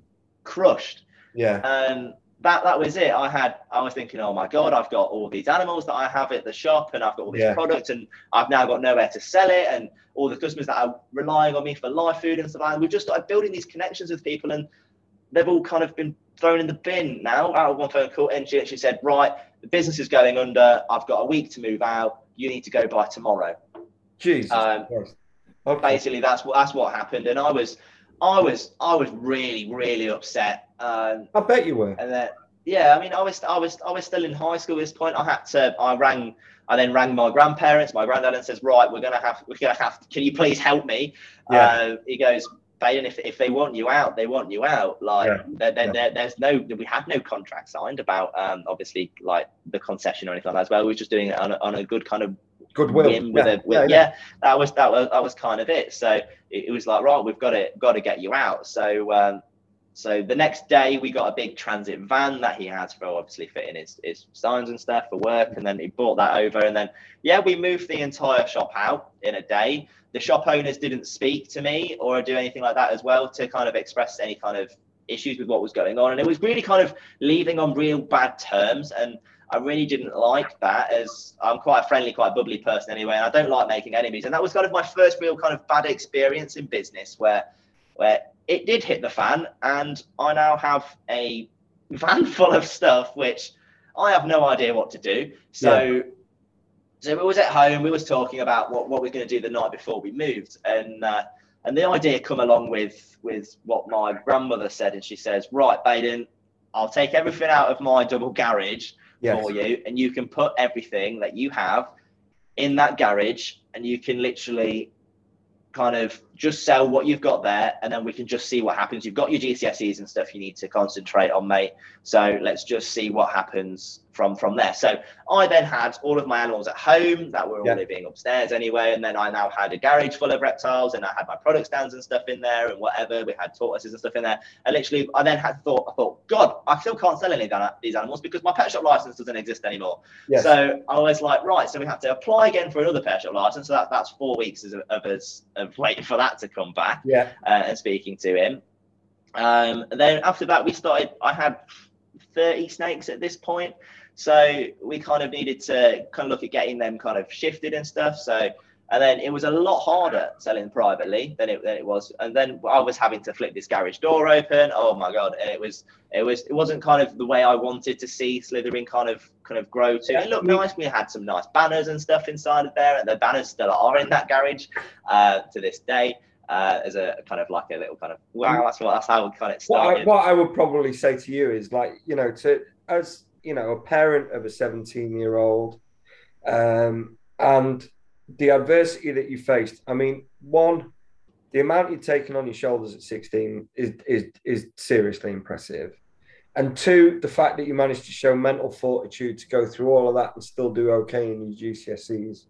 crushed. Yeah. And that that was it. I had I was thinking, oh my god, I've got all these animals that I have at the shop, and I've got all these yeah. products, and I've now got nowhere to sell it, and all the customers that are relying on me for live food and stuff like that. We've just started building these connections with people, and they've all kind of been thrown in the bin now out of one phone call. And she, she said, right, the business is going under. I've got a week to move out. You need to go by tomorrow. Jesus. Um, okay. Basically, that's what that's what happened, and I was, I was, I was really, really upset. Um, I bet you were. And then, yeah, I mean, I was, I was, I was still in high school at this point. I had to, I rang, I then rang my grandparents, my granddad, and says, right, we're gonna have, we're gonna have, can you please help me? Yeah. Uh, he goes, Baiden, if, if they want you out, they want you out. Like yeah. There, there, yeah. there, there's no, we had no contract signed about um, obviously like the concession or anything like that as well. We were just doing it on a, on a good kind of goodwill. With yeah. A, with, yeah, that was that was that was kind of it. So it, it was like right, we've got to got to get you out. So um, so the next day we got a big transit van that he had for obviously fitting his, his signs and stuff for work. And then he brought that over. And then, yeah, we moved the entire shop out in a day. The shop owners didn't speak to me or do anything like that as well to kind of express any kind of issues with what was going on. And it was really kind of leaving on real bad terms. And I really didn't like that as I'm quite a friendly, quite bubbly person anyway. And I don't like making enemies. And that was kind of my first real kind of bad experience in business where, where it did hit the fan, and I now have a van full of stuff which I have no idea what to do. So, yeah. so we was at home. We was talking about what, what we are going to do the night before we moved, and uh, and the idea come along with with what my grandmother said, and she says, "Right, Baiden, I'll take everything out of my double garage yes. for you, and you can put everything that you have in that garage, and you can literally kind of just sell what you've got there and then we can just see what happens. You've got your GCSEs and stuff you need to concentrate on, mate. So let's just see what happens from from there. So I then had all of my animals at home that were all yeah. living upstairs anyway, and then I now had a garage full of reptiles, and I had my product stands and stuff in there, and whatever. We had tortoises and stuff in there, and literally I then had thought, I thought, God, I still can't sell any of these animals because my pet shop license doesn't exist anymore. Yes. So I was like, right, so we have to apply again for another pet shop license. So that, that's four weeks of, of us of waiting for that to come back. Yeah, uh, and speaking to him. Um, and then after that, we started. I had 30 snakes at this point. So we kind of needed to kind of look at getting them kind of shifted and stuff. So and then it was a lot harder selling privately than it, than it was. And then I was having to flip this garage door open. Oh my god! And it was it was it wasn't kind of the way I wanted to see Slitherin kind of kind of grow to. It looked nice. We had some nice banners and stuff inside of there, and the banners still are in that garage uh, to this day. Uh, as a kind of like a little kind of wow, that's what that's how we kind of started. What I, what I would probably say to you is like you know to as you know, a parent of a 17 year old, um, and the adversity that you faced. I mean, one, the amount you've taken on your shoulders at 16 is, is, is seriously impressive. And two, the fact that you managed to show mental fortitude to go through all of that and still do okay in your GCSEs.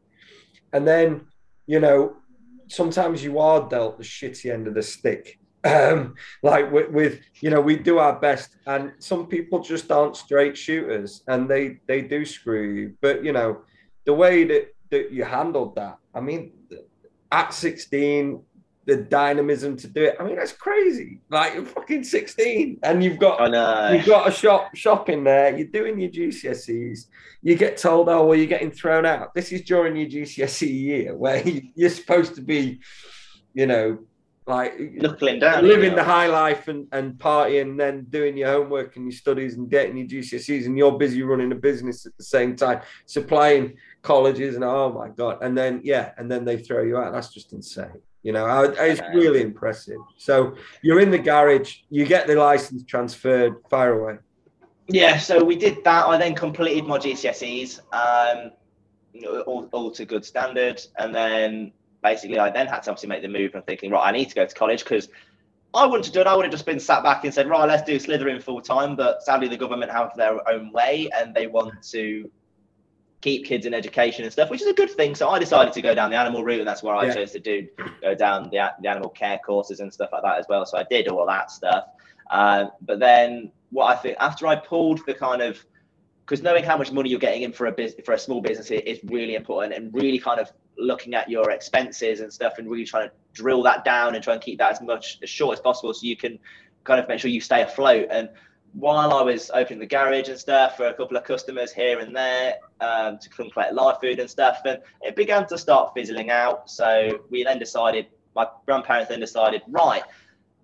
And then, you know, sometimes you are dealt the shitty end of the stick um, like with, with, you know we do our best and some people just aren't straight shooters and they they do screw you but you know the way that that you handled that. I mean at 16 the dynamism to do it. I mean that's crazy. Like you're fucking 16 and you've got you've got a shop shop in there. You're doing your gcse's you get told oh well you're getting thrown out. This is during your gcse year where you're supposed to be you know like knuckling down, living the high life and, and partying, and then doing your homework and your studies and getting your GCSEs, and you're busy running a business at the same time, supplying colleges, and oh my god, and then yeah, and then they throw you out. That's just insane. You know, I, it's really impressive. So you're in the garage, you get the license transferred, fire away. Yeah, so we did that. I then completed my GCSEs, um, all, all to good standard, and then basically, I then had to obviously make the move and thinking, right, I need to go to college because I wouldn't have done. I would have just been sat back and said, right, let's do Slitherin full time. But sadly, the government have their own way and they want to keep kids in education and stuff, which is a good thing. So I decided to go down the animal route, and that's where I yeah. chose to do go down the, the animal care courses and stuff like that as well. So I did all that stuff. Uh, but then what I think after I pulled the kind of because knowing how much money you're getting in for a business for a small business is really important and really kind of looking at your expenses and stuff and really trying to drill that down and try and keep that as much as short as possible so you can kind of make sure you stay afloat and while I was opening the garage and stuff for a couple of customers here and there um, to come collect live food and stuff, and it began to start fizzling out. So we then decided, my grandparents then decided, right,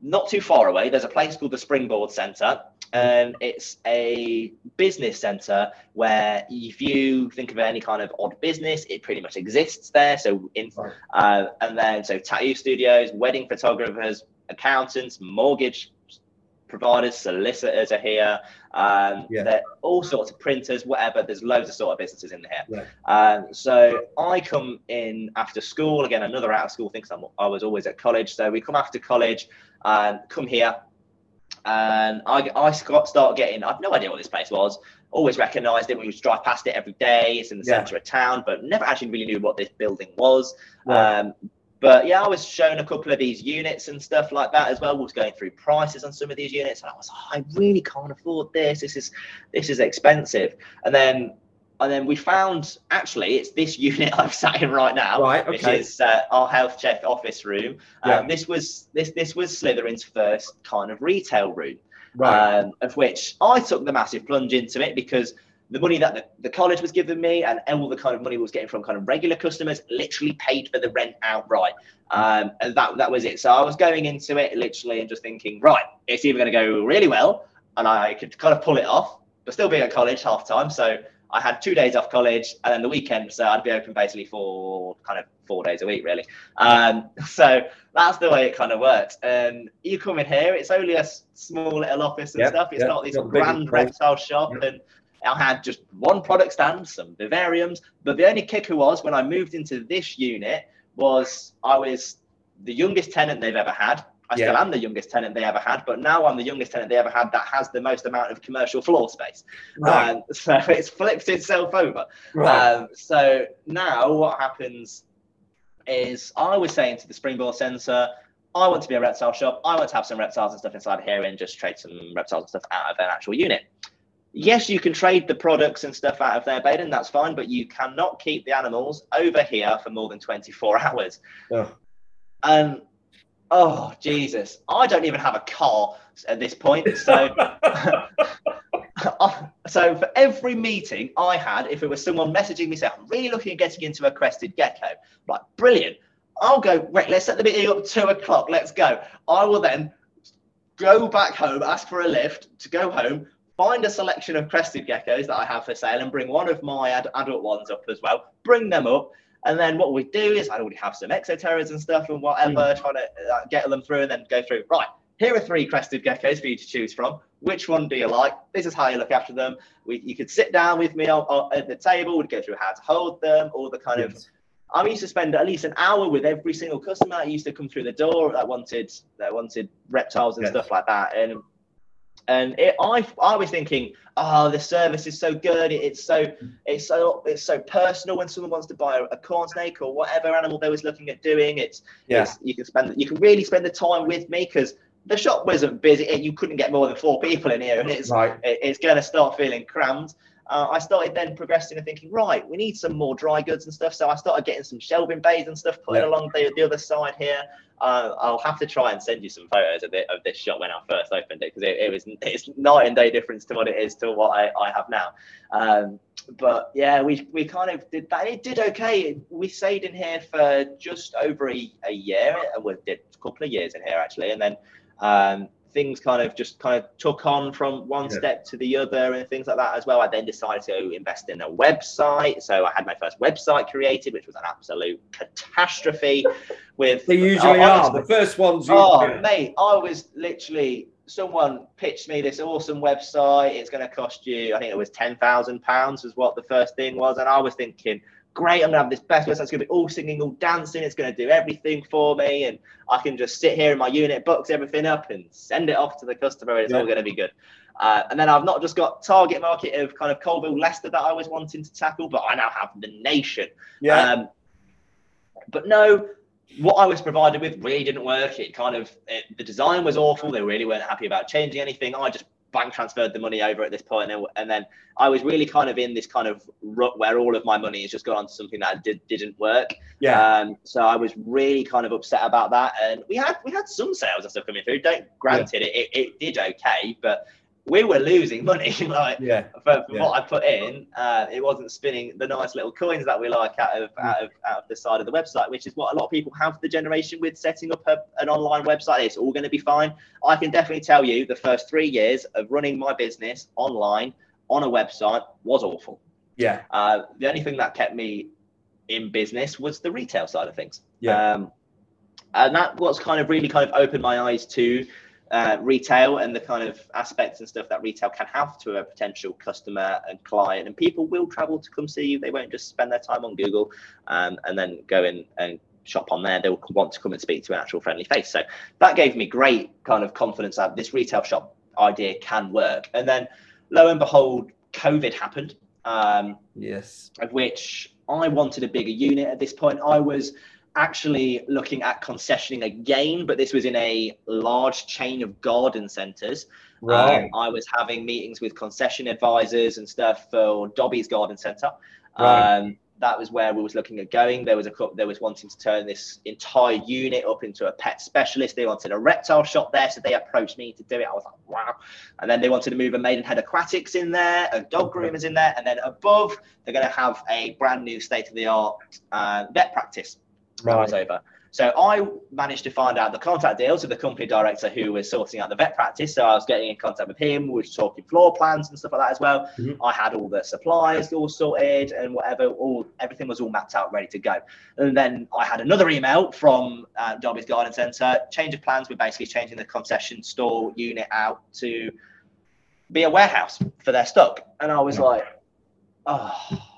not too far away, there's a place called the Springboard Centre, and it's a business centre where if you think of any kind of odd business, it pretty much exists there. So, in, uh, and then so tattoo studios, wedding photographers, accountants, mortgage providers, solicitors are here. Um, yeah. There all sorts of printers, whatever. There's loads of sort of businesses in here. Yeah. Um, so I come in after school again, another out of school thing. Cause I was always at college, so we come after college and come here. And I, I start getting. I've no idea what this place was. Always recognised it. We used to drive past it every day. It's in the yeah. centre of town, but never actually really knew what this building was. Right. Um, but yeah, I was shown a couple of these units and stuff like that as well. I was going through prices on some of these units, and I was, oh, I really can't afford this. This is this is expensive. And then and then we found actually it's this unit I'm sat in right now, right, okay. which is uh, our health check office room. Yeah. Um, this was this this was Slitherin's first kind of retail room, right. um, of which I took the massive plunge into it because the money that the, the, college was giving me and all the kind of money I was getting from kind of regular customers literally paid for the rent outright. Um, and that, that was it. So I was going into it literally and just thinking, right, it's either going to go really well and I could kind of pull it off, but still being at college half time. So I had two days off college and then the weekend. So I'd be open basically for kind of four days a week, really. Um, so that's the way it kind of works. And you come in here, it's only a small little office and yep, stuff. It's yep, not this grand reptile shop. Yep. And I had just one product stand, some vivariums. But the only kicker was when I moved into this unit was I was the youngest tenant they've ever had. I yeah. still am the youngest tenant they ever had, but now I'm the youngest tenant they ever had that has the most amount of commercial floor space. Right. Um, so it's flipped itself over. Right. Um, so now what happens is I was saying to the Springboard Centre, I want to be a reptile shop. I want to have some reptiles and stuff inside here and just trade some reptiles and stuff out of an actual unit yes, you can trade the products and stuff out of there, Baiden, that's fine, but you cannot keep the animals over here for more than 24 hours. And um, oh, Jesus, I don't even have a car at this point. So, so for every meeting I had, if it was someone messaging me saying, I'm really looking at getting into a crested gecko, like, brilliant. I'll go, right, let's set the meeting up two o'clock, let's go. I will then go back home, ask for a lift to go home, find a selection of crested geckos that I have for sale and bring one of my ad- adult ones up as well, bring them up. And then what we do is I already have some exoterras and stuff and whatever, mm. trying to uh, get them through and then go through. Right, here are three crested geckos for you to choose from. Which one do you like? This is how you look after them. We, you could sit down with me on, on, at the table. We'd go through how to hold them, all the kind yes. of. I used to spend at least an hour with every single customer. I used to come through the door that wanted that wanted reptiles and yes. stuff like that, and and it, I, I was thinking, oh, the service is so good. it's so, it's so, it's so personal. When someone wants to buy a, a corn snake or whatever animal they was looking at doing, it's, yeah. You can spend, you can really spend the time with me because the shop wasn't busy. You couldn't get more than four people in here, and it's, right. it, it's going to start feeling crammed. Uh, I started then progressing and thinking, right, we need some more dry goods and stuff. So I started getting some shelving bays and stuff, putting yeah. along the, the other side here. Uh, I'll have to try and send you some photos of, it, of this shop when I first opened it because it, it, was it's night and day difference to what it is to what I, I have now. Um, but yeah, we we kind of did that. It did okay. We stayed in here for just over a, a year. And we did a couple of years in here actually, and then um, things kind of just kind of took on from one yeah. step to the other and things like that as well. I then decided to invest in a website. So I had my first website created, which was an absolute catastrophe. With they usually oh, are the first ones. Oh, mate, I was literally someone pitched me this awesome website. It's going to cost you, I think it was ten thousand pounds, was what the first thing was, and I was thinking great, I'm gonna have this best website. It's gonna be all singing, all dancing. It's gonna do everything for me, and I can just sit here in my unit, box everything up, and send it off to the customer. And it's yeah. all gonna be good. Uh, and then I've not just got target market of kind of Coalville, Leicester that I was wanting to tackle, but I now have the nation. Yeah. Um, but no, what I was provided with really didn't work. It kind of it, the design was awful. They really weren't happy about changing anything. I just bank transferred the money over at this point, and, and then I was really kind of in this kind of rut where all of my money has just gone on to something that did, didn't work. Yeah. Um, so I was really kind of upset about that, and we had we had some sales and stuff coming through. Don't granted yeah. it, it, it did okay, but we were losing money. like yeah. for, for yeah. what I put in, uh, it wasn't spinning the nice little coins that we like out of, out of out of the side of the website, which is what a lot of people have the generation with setting up a, an online website. It's all going to be fine. I can definitely tell you the first three years of running my business online on a website was awful. Yeah. Uh, the only thing that kept me in business was the retail side of things. Yeah. Um, and that was kind of really kind of opened my eyes to uh, retail and the kind of aspects and stuff that retail can have to a potential customer and client. And people will travel to come see you. They won't just spend their time on Google um, and then go in and shop on there. They'll want to come and speak to an actual friendly face. So that gave me great kind of confidence that this retail shop idea can work. And then lo and behold, COVID happened. Um, yes. Of which I wanted a bigger unit at this point. I was actually looking at concessioning again, but this was in a large chain of garden centres. Right. Um, I was having meetings with concession advisors and stuff for Dobbies Garden Centre. Right. Um, that was where we was looking at going. There was a there was wanting to turn this entire unit up into a pet specialist. They wanted a reptile shop there, so they approached me to do it. I was like, wow. And then they wanted to move a Maidenhead aquatics in there, a dog groomers in there, and then above they're going to have a brand new state of the art uh, vet practice. Right. That was over. So I managed to find out the contact deals with the company director who was sorting out the vet practice. So I was getting in contact with him, we were talking floor plans and stuff like that as well. Mm-hmm. I had all the supplies all sorted and whatever, all everything was all mapped out, ready to go. And then I had another email from uh, Dobbies Garden Centre, change of plans. We're basically changing the concession store unit out to be a warehouse for their stock. And I was like, oh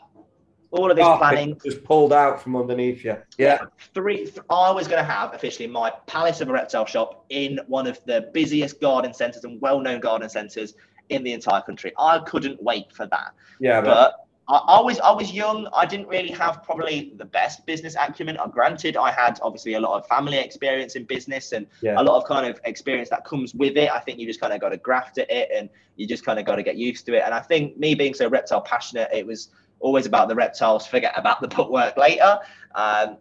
all of this oh, planning just pulled out from underneath you. Yeah. Three. I was going to have officially my Palace of a Reptile shop in one of the busiest garden centres and well-known garden centres in the entire country. I couldn't wait for that. Yeah, but. I, I was I was young. I didn't really have probably the best business acumen. Uh, granted, I had obviously a lot of family experience in business and yeah. a lot of kind of experience that comes with it. I think you just kind of got to graft at it and you just kind of got to get used to it. And I think me being so reptile passionate, it was always about the reptiles, forget about the bookwork later. Um,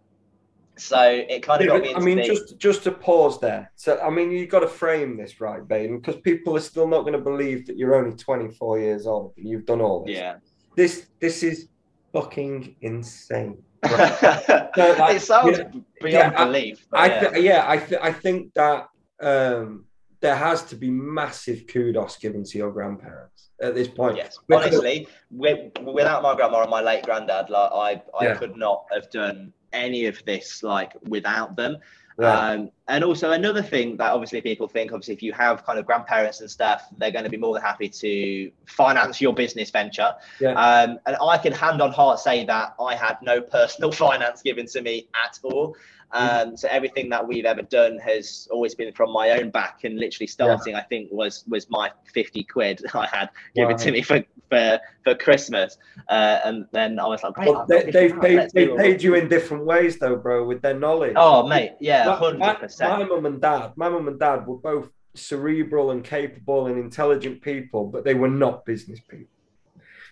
so it kind of got me. I mean, just just to pause there. So I mean, you've got to frame this right, Baiden, because people are still not going to believe that you're only 24 years old and you've done all this. Yeah. This this is fucking insane. Right? so, like, it sounds yeah, beyond yeah, belief. I, yeah. Th- yeah, I th- I think that um, there has to be massive kudos given to your grandparents at this point. Yes, honestly, with, without my grandma and my late granddad, like I, I yeah. could not have done any of this like without them. Yeah. Um, and also another thing that obviously people think, obviously, if you have kind of grandparents and stuff, they're going to be more than happy to finance your business venture. Yeah. Um, and I can hand on heart say that I had no personal finance given to me at all. Um, so everything that we've ever done has always been from my own back, and literally starting, yeah. I think, was was my fifty quid I had given wow. to me for for, for Christmas, uh, and then I was like, great. Well, they, have paid, they paid you in different ways, though, bro, with their knowledge. Oh, mate, yeah, hundred percent. My mum and dad, my mum and dad were both cerebral and capable and intelligent people, but they were not business people.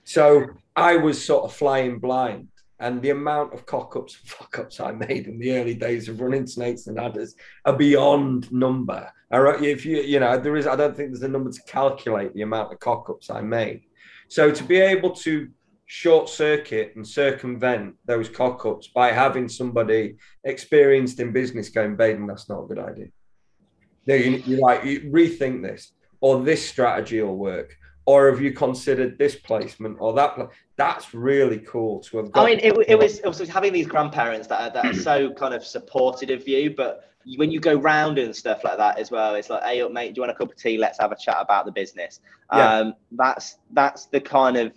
So I was sort of flying blind and the amount of cock ups and fuck ups I made in the early days of running snakes and adders are beyond number. If you, you know, there is, I don't think there's a number to calculate the amount of cock ups I made. So to be able to short circuit and circumvent those cock ups by having somebody experienced in business going, Baiden, that's not a good idea. No, you, you like rethink this, or this strategy will work, or have you considered this placement or that? That's really cool to have. I mean, it, it was it was having these grandparents that are, that are so kind of supportive of you, but when you go round and stuff like that as well, it's like, hey, up, mate, do you want a cup of tea? Let's have a chat about the business. Yeah. Um, that's that's the kind of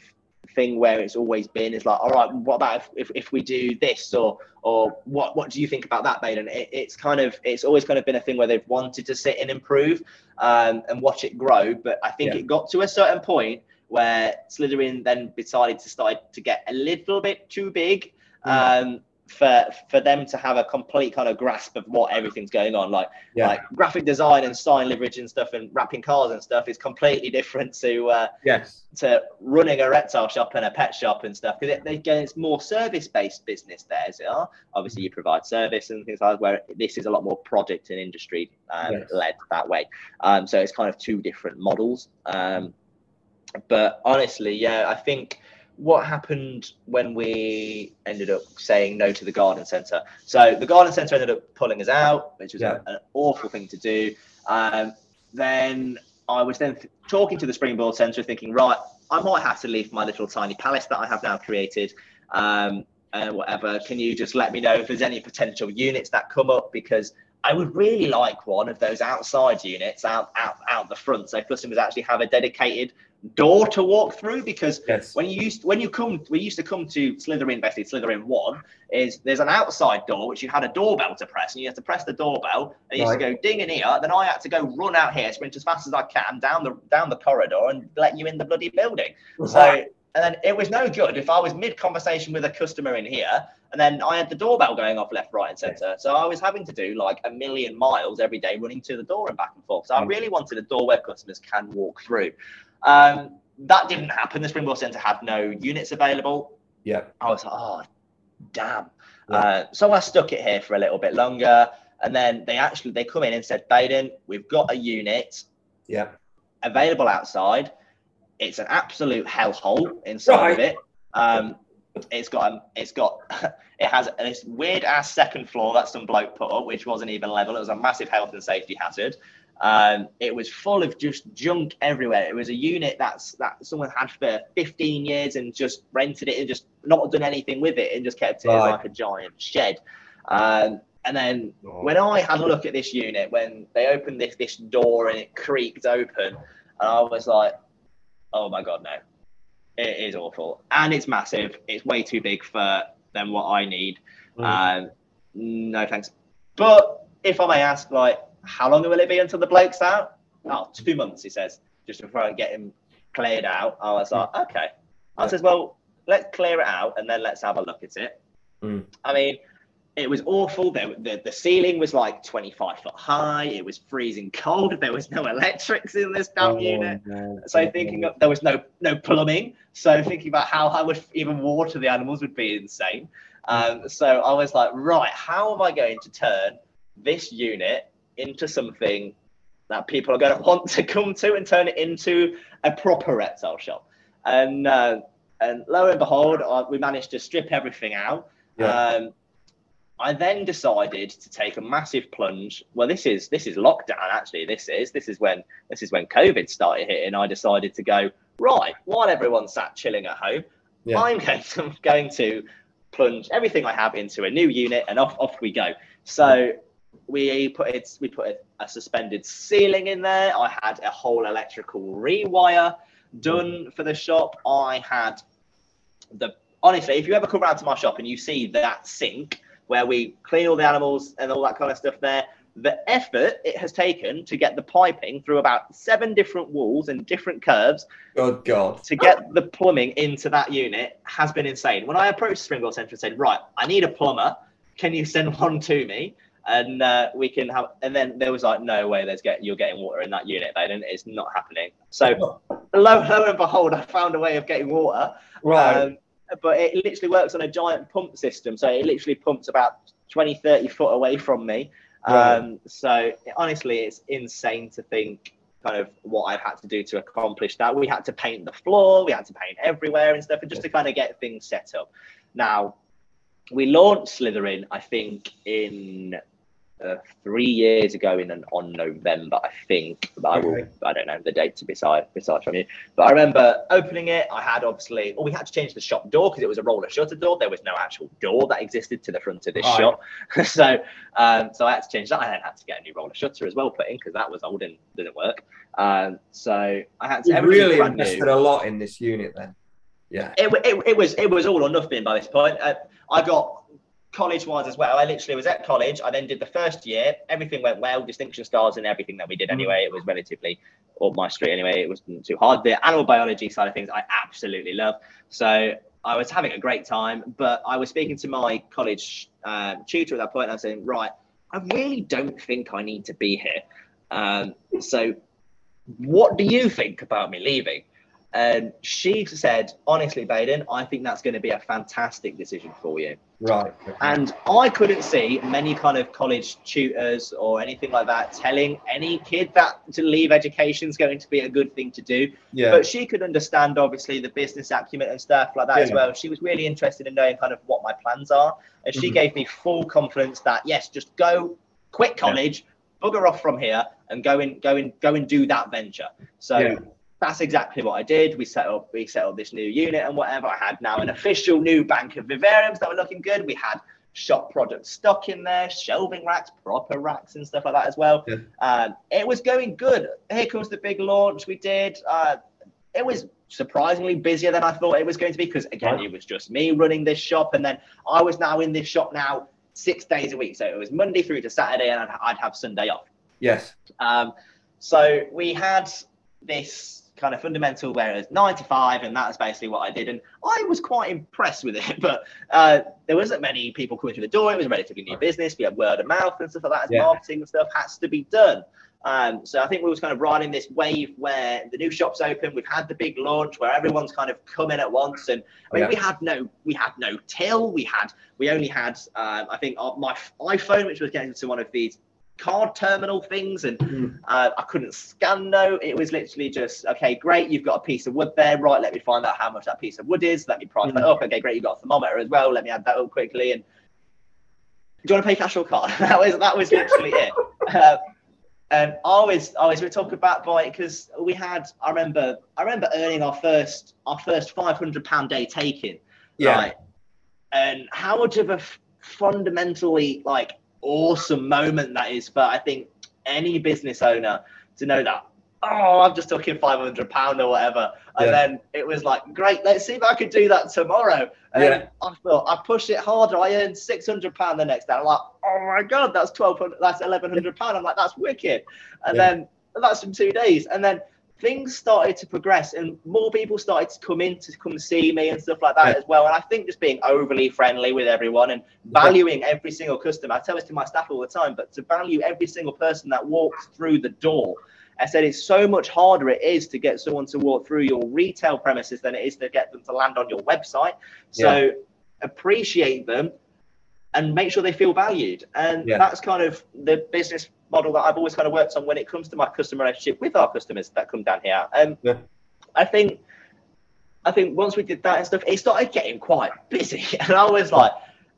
thing where it's always been is like, all right, what about if, if, if, we do this or or what what do you think about that, Baiden? It, it's kind of it's always kind of been a thing where they've wanted to sit and improve um, and watch it grow. But I think yeah. it got to a certain point where Slitherin then decided to start to get a little bit too big. Mm. Um, for for them to have a complete kind of grasp of what everything's going on. Like yeah. like graphic design and sign leverage and stuff and wrapping cars and stuff is completely different to uh yes. to running a reptile shop and a pet shop and stuff because it, again it's more service based business there as it are. Obviously you provide service and things like that where this is a lot more product and industry um, yes. led that way. Um so it's kind of two different models. Um but honestly yeah i think what happened when we ended up saying no to the garden centre. So the garden centre ended up pulling us out, which was yeah. a, an awful thing to do. Um, then I was then th- talking to the Springboard Centre, thinking, right, I might have to leave my little tiny palace that I have now created. Um, and whatever. Can you just let me know if there's any potential units that come up? Because I would really like one of those outside units out out out the front, so customers actually have a dedicated door to walk through because Yes. when you used when you come we used to come to Slitherin basically Slitherin one is there's an outside door which you had a doorbell to press and you had to press the doorbell and you used to go ding in here then I had to go run out here sprint as fast as I can down the down the corridor and let you in the bloody building. So and then it was no good if I was mid conversation with a customer in here and then I had the doorbell going off left right and center. So I was having to do like a million miles every day running to the door and back and forth. So I Mm. really wanted a door where customers can walk through um, that didn't happen. The Springboard Centre had no units available. Yeah. I was like, oh, damn. Yeah. Uh, so I stuck it here for a little bit longer. And then they actually they come in and said, Baiden, we've got a unit Yeah. available outside. It's an absolute hellhole inside of it. Um, it's got um, it's got it has this weird ass second floor that some bloke put up, which wasn't even level. It was a massive health and safety hazard. Um, it was full of just junk everywhere. It was a unit that's that someone had for 15 years and just rented it and just not done anything with it and just kept it Right. like a giant shed. Um, and then Oh. when I had a look at this unit, when they opened this this door and it creaked open, and I was like, "Oh my god, no! It is awful, and it's massive. It's way too big for them what I need. Mm. Um, no thanks. But if I may ask, like, how long will it be until the bloke's out? Oh, two months, he says, just before I get him cleared out. I was like, okay. I says, well, let's clear it out and then let's have a look at it. Mm. I mean, it was awful. There, the, the ceiling was like 25 foot high. It was freezing cold. There was no electrics in this damn Oh, unit. no. So thinking of, there was no no plumbing. So thinking about how I would even water the animals would be insane. Um, so I was like, right, how am I going to turn this unit into something that people are going to want to come to and turn it into a proper reptile shop? And uh, and lo and behold, I, we managed to strip everything out. Yeah. Um, I then decided to take a massive plunge. Well, this is this is lockdown. Actually, this is this is when this is when COVID started hitting. I decided to go right while everyone sat chilling at home. Yeah. I'm going to going to plunge everything I have into a new unit, and off off we go. So we put it we put a, a suspended ceiling in there. I had a whole electrical rewire done mm. for the shop. I had the honestly, if you ever come around to my shop and you see that sink where we clean all the animals and all that kind of stuff there, the effort it has taken to get the piping through about seven different walls and different curves Good God. to get the plumbing into that unit has been insane. When I approached Springboard Centre and said, right, I need a plumber, can you send one to me? And uh, we can have, and then there was like, no way, there's get you're getting water in that unit, Baiden. It's not happening. So lo, lo and behold, I found a way of getting water. Right. Um, but it literally works on a giant pump system. So it literally pumps about 20, 30 foot away from me. Right. Um, so honestly, it's insane to think kind of what I've had to do to accomplish that. We had to paint the floor, we had to paint everywhere and stuff, and just to kind of get things set up. Now, we launched Slitherin, I think, in uh, three years ago in an, on November, I think. But I will. I don't know the date to beside beside from you. But I remember opening it. I had obviously, well, we had to change the shop door because it was a roller shutter door. There was no actual door that existed to the front of this shop. so, um, so I had to change that. I then had to get a new roller shutter as well put in because that was old and didn't work. Um, so I had to You really brand new invested a lot in this unit then. Yeah. it, it, it was it was all or nothing by this point. Uh, I got college wise as well. I literally was at college. I then did the first year. Everything went well, distinction stars and everything that we did Mhm. anyway. It was relatively up my street anyway. It wasn't too hard. The animal biology side of things I absolutely love. So I was having a great time. But I was speaking to my college um, tutor at that point. And I was saying, right, I really don't think I need to be here. Um, so what do you think about me leaving? And she said, honestly, Baiden, I think that's going to be a fantastic decision for you. Right. And I couldn't see many kind of college tutors or anything like that telling any kid that to leave education is going to be a good thing to do. yeah. But she could understand, obviously, the business acumen and stuff like that as well. She was really interested in knowing kind of what my plans are. And she Mhm. gave me full confidence that, yes, just go, quit college, bugger off from here and go and go and go and do that venture. So Yeah. That's exactly what I did. We set up we set up this new unit and whatever. I had now an official new bank of vivariums that were looking good. We had shop product stock in there, shelving racks, proper racks, and stuff like that as well. Yeah. Um, it was going good. Here comes the big launch we did. Uh, it was surprisingly busier than I thought it was going to be because again, right. it was just me running this shop, and then I was now in this shop now six days a week. So it was Monday through to Saturday, and I'd, I'd have Sunday off. Yes. Um, so we had this kind of fundamental where it's 95 and that's basically what I did and I was quite impressed with it but uh, there wasn't many people coming through the door it was a relatively new business we had word of mouth and stuff like that as yeah. marketing and stuff has to be done um, so I think we was kind of riding this wave where the new shops open. We've had the big launch where everyone's kind of come in at once, and I mean yeah. we had no we had no till. We had we only had um, I think my iPhone, which was getting to one of these card terminal things, and mm. uh, I couldn't scan no. It was literally just okay, great. You've got a piece of wood there, right? Let me find out how much that piece of wood is. Let me price mm. that up. Okay, great. You've got a thermometer as well. Let me add that up quickly. And do you want to pay cash or card? that was that was literally it. Uh, and I always, always we talk about boy because we had. I remember, I remember earning our first, our first five hundred pound day taking. Yeah. Right? And how much of a f- fundamentally like awesome moment that is for I think any business owner to know that oh, I'm just talking 500 pound or whatever. And yeah. then it was like, great, let's see if I could do that tomorrow. And yeah. I thought I pushed it harder. I earned 600 pound the next day. I'm like, oh my God, that's 1200, that's 1100 pound. I'm like, that's wicked. And yeah. then that's in two days. And then things started to progress and more people started to come in to come see me and stuff like that as well. And I think just being overly friendly with everyone and valuing every single customer. I tell this to my staff all the time, but to value every single person that walks through the door I said it's so much harder it is to get someone to walk through your retail premises than it is to get them to land on your website. So yeah. appreciate them and make sure they feel valued. And yeah. that's kind of the business model that I've always kind of worked on when it comes to my customer relationship with our customers that come down here. Um, yeah. I think I think once we did that and stuff, it started getting quite busy. And I was like,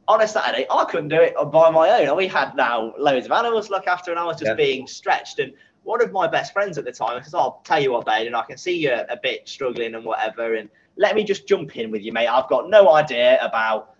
on a Saturday, I couldn't do it by my own. And we had now loads of animals to look after, and I was just yeah. being stretched. And one of my best friends at the time says, I'll tell you what, babe, and I can see you're a bit struggling and whatever. And let me just jump in with you, mate. I've got no idea about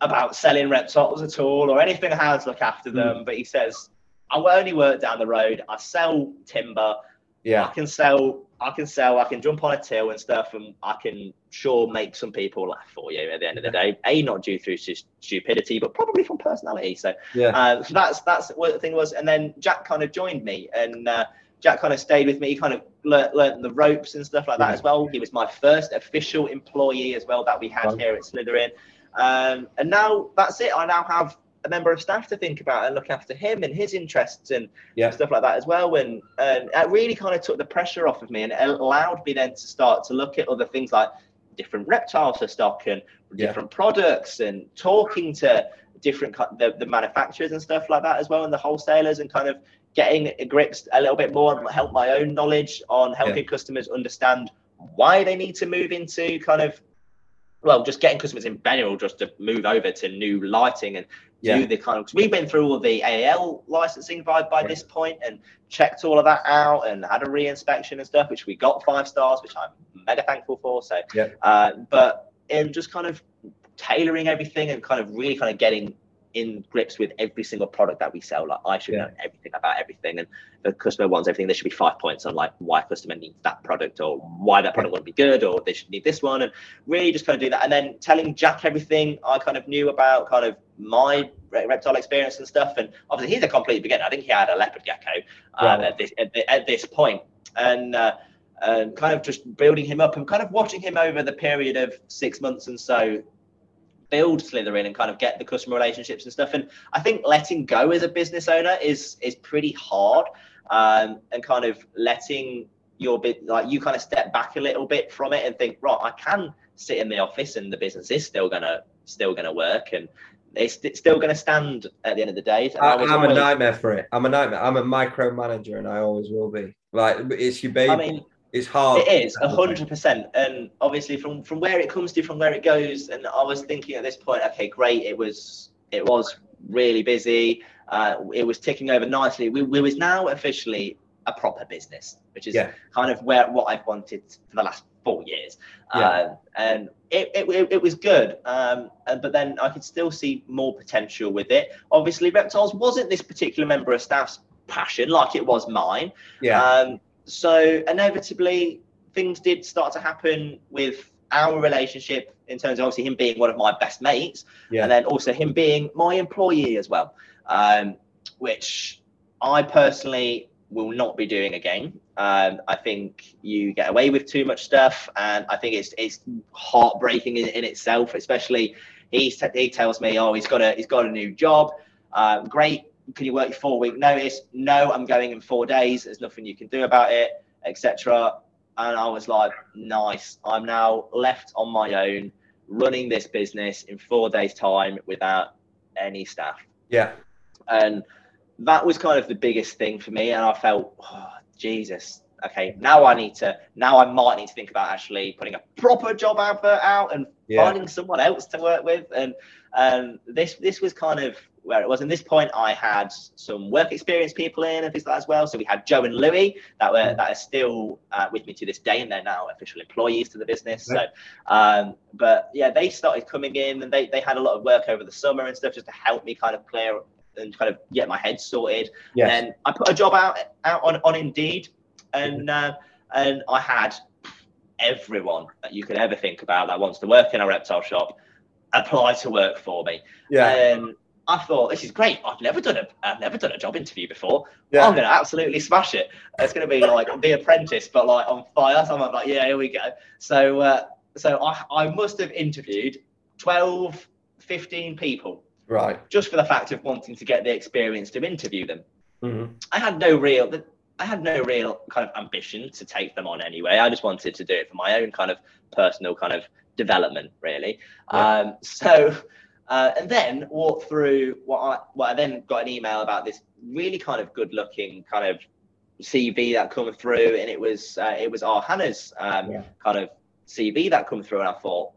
about selling reptiles at all or anything how to look after hmm. them. Mm. But he says, I only work down the road. I sell timber. Yeah. I can sell I can sell, I can jump on a till and stuff, and I can sure make some people laugh for you at the end of the day. A, not due through stupidity, but probably from personality. So, yeah. Uh, so that's that's what the thing was. And then Jack kind of joined me, and uh, Jack kind of stayed with me. He kind of learnt, learnt the ropes and stuff like that yeah. as well. He was my first official employee as well that we had here at Slitherin. Um, and now that's it. I now have a member of staff to think about and look after him and his interests and yeah. stuff like that as well. And, and it really kind of took the pressure off of me and it allowed me then to start to look at other things like different reptiles to stock and yeah. different products and talking to different the, the manufacturers and stuff like that as well and the wholesalers and kind of getting grips a little bit more and help my own knowledge on helping yeah. customers understand why they need to move into kind of well, just getting customers in general just to move over to new lighting and yeah. do the kind of. Cause We've been through all the AAL licensing by by this point and checked all of that out and had a re-inspection and stuff, which we got five stars, which I'm mega thankful for. So, yeah. Uh, but it just kind of tailoring everything and kind of really kind of getting in grips with every single product that we sell. Like I should yeah. know everything about everything, and the customer wants everything. There should be five points on like why a customer needs that product or why that product yeah. wouldn't be good or they should need this one, and really just kind of do that. And then telling Jack everything I kind of knew about kind of my reptile experience and stuff. And obviously he's a complete beginner. I think he had a leopard gecko um, at this at, at, this point, and. Uh, and kind of just building him up and kind of watching him over the period of six months and so build Slitherin and kind of get the customer relationships and stuff. And I think letting go as a business owner is is pretty hard, um, and kind of letting your bit like you kind of step back a little bit from it and think, right, I can sit in the office and the business is still gonna still gonna work and it's, it's still going to stand at the end of the day. I, am always... a nightmare for it. I'm a nightmare. I'm a micromanager, and I always will be. Like it's your baby. I mean, it's hard. It is hundred percent, and obviously from from where it comes to, from where it goes. And I was thinking at this point, okay, great. It was it was really busy. Uh, it was ticking over nicely. We, we was now officially a proper business, which is yeah. kind of where what I've wanted for the last four years. Yeah. Um, and it, it, it was good. Um, but then I could still see more potential with it. Obviously, reptiles wasn't this particular member of staff's passion like it was mine. Yeah. Um, so inevitably, things did start to happen with our relationship in terms of obviously him being one of my best mates, Yeah. and then also him being my employee as well, um, which I personally will not be doing again. Um, I think you get away with too much stuff, and I think it's it's heartbreaking in, in itself. Especially he he tells me, oh, he's got a he's got a new job. Um, great. Can you work your four week notice? No, I'm going in four days. There's nothing you can do about it, etc. And I was like, nice. I'm now left on my own, running this business in four days' time without any staff Yeah. and that was kind of the biggest thing for me and i felt oh, jesus okay now i need to now i might need to think about actually putting a proper job advert out and Yeah. finding someone else to work with and um, this this was kind of where it was and this point i had some work experience people in and things like that as well so we had joe and louis that were that are still uh, with me to this day and they're now official employees to the business so um, but yeah they started coming in and they, they had a lot of work over the summer and stuff just to help me kind of clear and kind of get my head sorted Yes. and I put a job out out on, on Indeed, and uh, and I had everyone that you could ever think about that wants to work in a reptile shop apply to work for me. yeah. And I thought this is great. I've never done a I've never done a job interview before. Yeah. I'm gonna absolutely smash it. It's gonna be like The Apprentice, but like on fire. So I'm like, yeah, here we go. So uh, so I I must have interviewed 12, 15 people Right. just for the fact of wanting to get the experience to interview them. Mhm. I had no real I had no real kind of ambition to take them on anyway. I just wanted to do it for my own kind of personal kind of development, really. Yeah. Um, so, uh, and then walked through what I what I then got an email about this really kind of good looking kind of CV that come through, and it was uh, it was our Hannah's um, Yeah. kind of CV that come through, and I thought,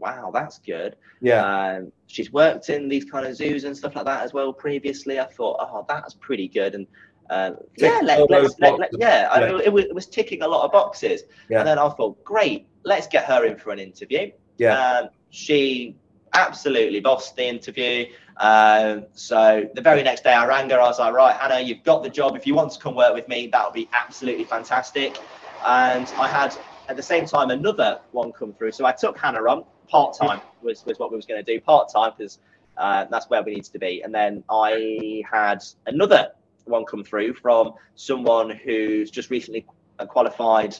wow, that's good. Yeah. Um, she's worked in these kind of zoos and stuff like that as well previously. I thought, oh, that's pretty good. And um, yeah, let, let's, let, let- yeah, I- it, was, it was ticking a lot of boxes. Yeah. And then I thought, great, let's get her in for an interview. Yeah. Um, she absolutely bossed the interview. Um, so the very next day I rang her. I was like, right, Hannah, you've got the job. If you want to come work with me, that would be absolutely fantastic. And I had at the same time another one come through. So I took Hannah on part time was, was what we was going to do part time because uh, that's where we needed to be. And then I had another one come through from someone who's just recently qualified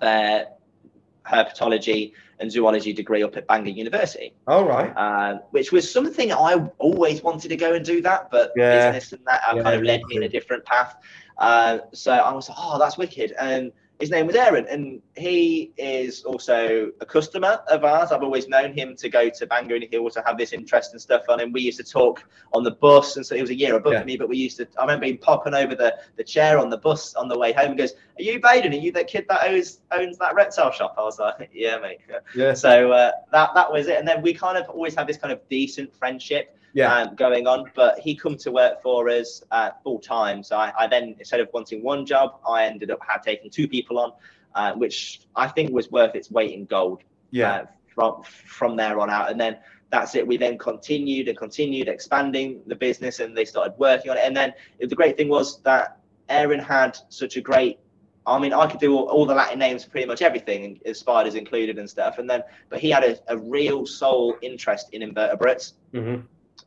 their herpetology and zoology degree up at Bangor University, All right. um, which was something I always wanted to go and do that, but Yeah. business and that Yeah, kind of led me in a different path. Uh, so I was like, oh, that's wicked. And his name was Aaron, and he is also a customer of ours. I've always known him to go to Bangor, and he also have this interest and stuff on him. We used to talk on the bus, and so he was a year above Yeah. me, but we used to. I remember him popping over the, the chair on the bus on the way home and goes, "Are you Baiden? Are you that kid that owns owns that reptile shop?" I was like, "Yeah, mate." Yeah. So uh, that that was it, and then we kind of always have this kind of decent friendship Yeah. um, going on. But he come to work for us uh, full time. So I, I then instead of wanting one job, I ended up had taken two people on, uh, which I think was worth its weight in gold. Yeah. Uh, from from there on out, and then that's it. We then continued and continued expanding the business, and they started working on it. And then the great thing was that Aaron had such a great. I mean, I could do all, all the Latin names pretty much everything, and spiders included and stuff. And then, but he had a, a real soul interest in invertebrates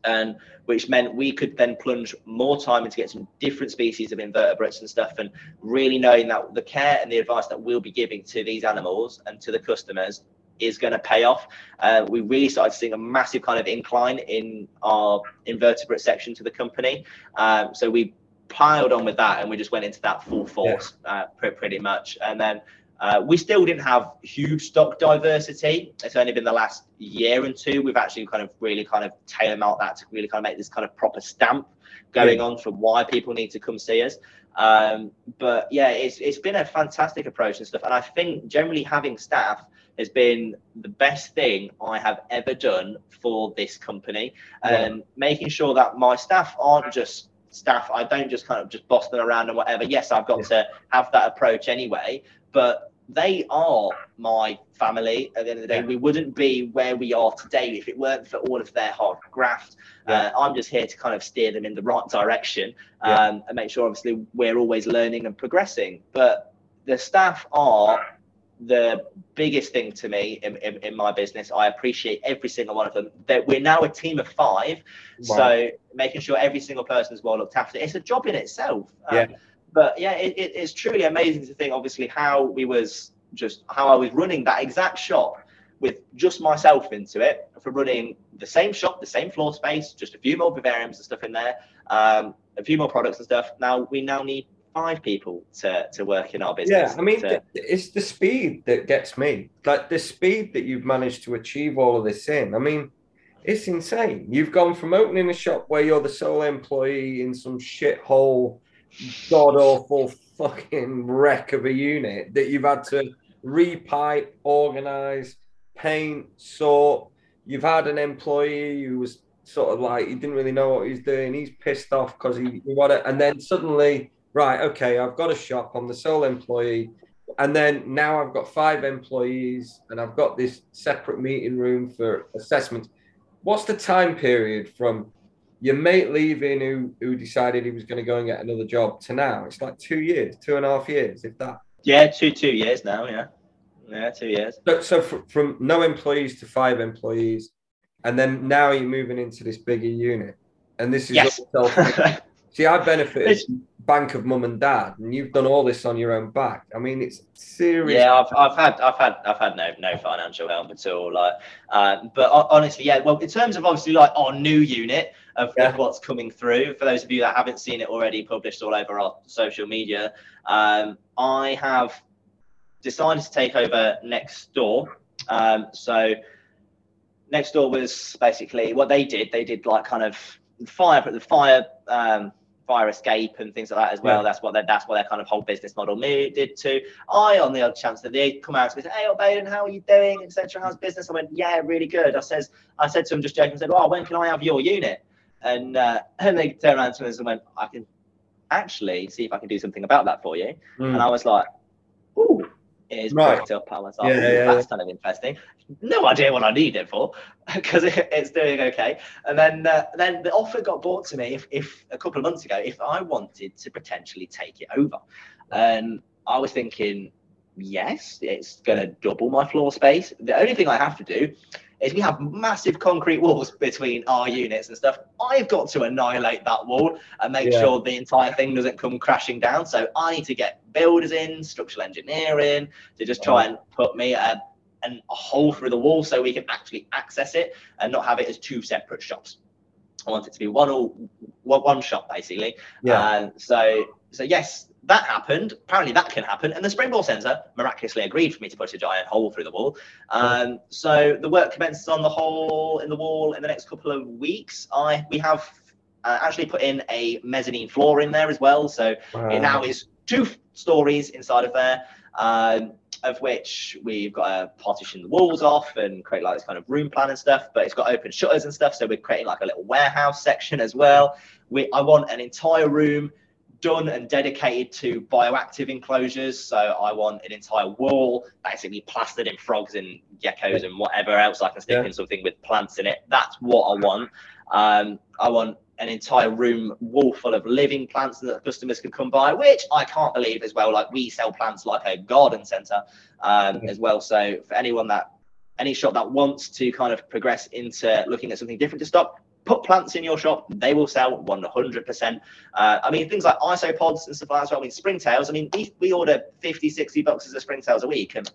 and which meant we could then plunge more time into get some different species of invertebrates and stuff and really knowing that the care and the advice that we'll be giving to these animals and to the customers is going to pay off. Uh, we really started seeing a massive kind of incline in our invertebrate section to the company. Um, so we piled on with that and we just went into that full force uh, pre- pretty much. And then uh, we still didn't have huge stock diversity. It's only been the last year and two we've actually kind of really kind of tailor out that to really kind of make this kind of proper stamp going on for why people need to come see us. Um, but yeah, it's it's been a fantastic approach and stuff. And I think generally having staff has been the best thing I have ever done for this company. And making sure that my staff aren't just staff. I don't just kind of just boss them around and whatever. Yes, I've got to have that approach anyway, but they are my family at the end of the day. We wouldn't be where we are today if it weren't for all of their hard graft. Yeah. Uh, I'm just here to kind of steer them in the right direction um, yeah. and make sure, obviously, we're always learning and progressing. But the staff are the biggest thing to me in, in, in, my business. I appreciate every single one of them. That we're now a team of five, wow. so making sure every single person is well looked after. It's a job in itself. Um, yeah but yeah, it, it, it's truly amazing to think, obviously, how we was just how I was running that exact shop with just myself into it for running the same shop, the same floor space, just a few more vivariums and stuff in there, um, a few more products and stuff. Now we now need five people to to work in our business. Yeah, I mean, to... it's the speed that gets me. Like the speed that you've managed to achieve all of this in. I mean, it's insane. You've gone from opening a shop where you're the sole employee in some shithole god awful fucking wreck of a unit that you've had to repipe, organize, paint, sort. You've had an employee who was sort of like he didn't really know what he was doing. He's pissed off because he, he it, and then suddenly, right, okay, I've got a shop. I'm the sole employee, and then now I've got five employees, and I've got this separate meeting room for assessments. What's the time period from your mate leaving who who decided he was going to go and get another job to now it's like two years two and a half years if that. Yeah two two years now yeah. Yeah two years. So, so from, from no employees to five employees and then now you're moving into this bigger unit and this is yes. see i benefited bank of mum and dad, and you've done all this on your own back. I mean, it's serious. Yeah, I've, I've had I've had I've had no no financial help at all. Like, uh, but honestly, yeah. Well, in terms of obviously like our new unit of, yeah. of, what's coming through, for those of you that haven't seen it already published all over our social media, um, I have decided to take over next door. Um, so next door was basically what they did. They did like kind of fire the fire. Um, fire escape and things like that as well. Yeah. That's what that's what their kind of whole business model did to. I, on the odd chance that they come out to me and say, "Hey, Baiden, how are you doing?" etc. How's business? I went, "Yeah, really good." I says, I said to him just joking, I said, "Oh, when can I have your unit?" And uh, and they turned around to me and went, "I can actually see if I can do something about that for you." Mm. And I was like. Is right. up. I was like, yeah, yeah, that's kind of interesting no idea what I need it for because it, it's doing okay. And then uh, then the offer got brought to me if, if a couple of months ago if I wanted to potentially take it over, and I was thinking, yes, it's going to double my floor space. The only thing I have to do is we have massive concrete walls between our units and stuff. I've got to annihilate that wall and make yeah. sure the entire thing doesn't come crashing down. So I need to get builders in, structural engineering to just try and put me uh, a and a hole through the wall so we can actually access it and not have it as two separate shops. I want it to be one all one shop basically. Yeah. And so so yes, that happened. Apparently that can happen. And the Springboard Centre miraculously agreed for me to put a giant hole through the wall. Um, so the work commences on the hole in the wall in the next couple of weeks. I we have uh, actually put in a mezzanine floor in there as well. So wow. it now is two stories inside of there. Um, of which we've got to partition the walls off and create like this kind of room plan and stuff. But it's got open shutters and stuff, so we're creating like a little warehouse section as well. We I want an entire room done and dedicated to bioactive enclosures. So I want an entire wall basically plastered in frogs and geckos and whatever else I can stick yeah. in something with plants in it. That's what I want. Um, I want an entire room wall full of living plants that customers can come by, which I can't believe as well. Like we sell plants like a garden center um, as well. So for anyone that any shop that wants to kind of progress into looking at something different to stock, put plants in your shop. They will sell 100%. Uh, I mean, things like isopods and stuff like that. So I mean, springtails. I mean, we, we order 50, 60 boxes of springtails a week, and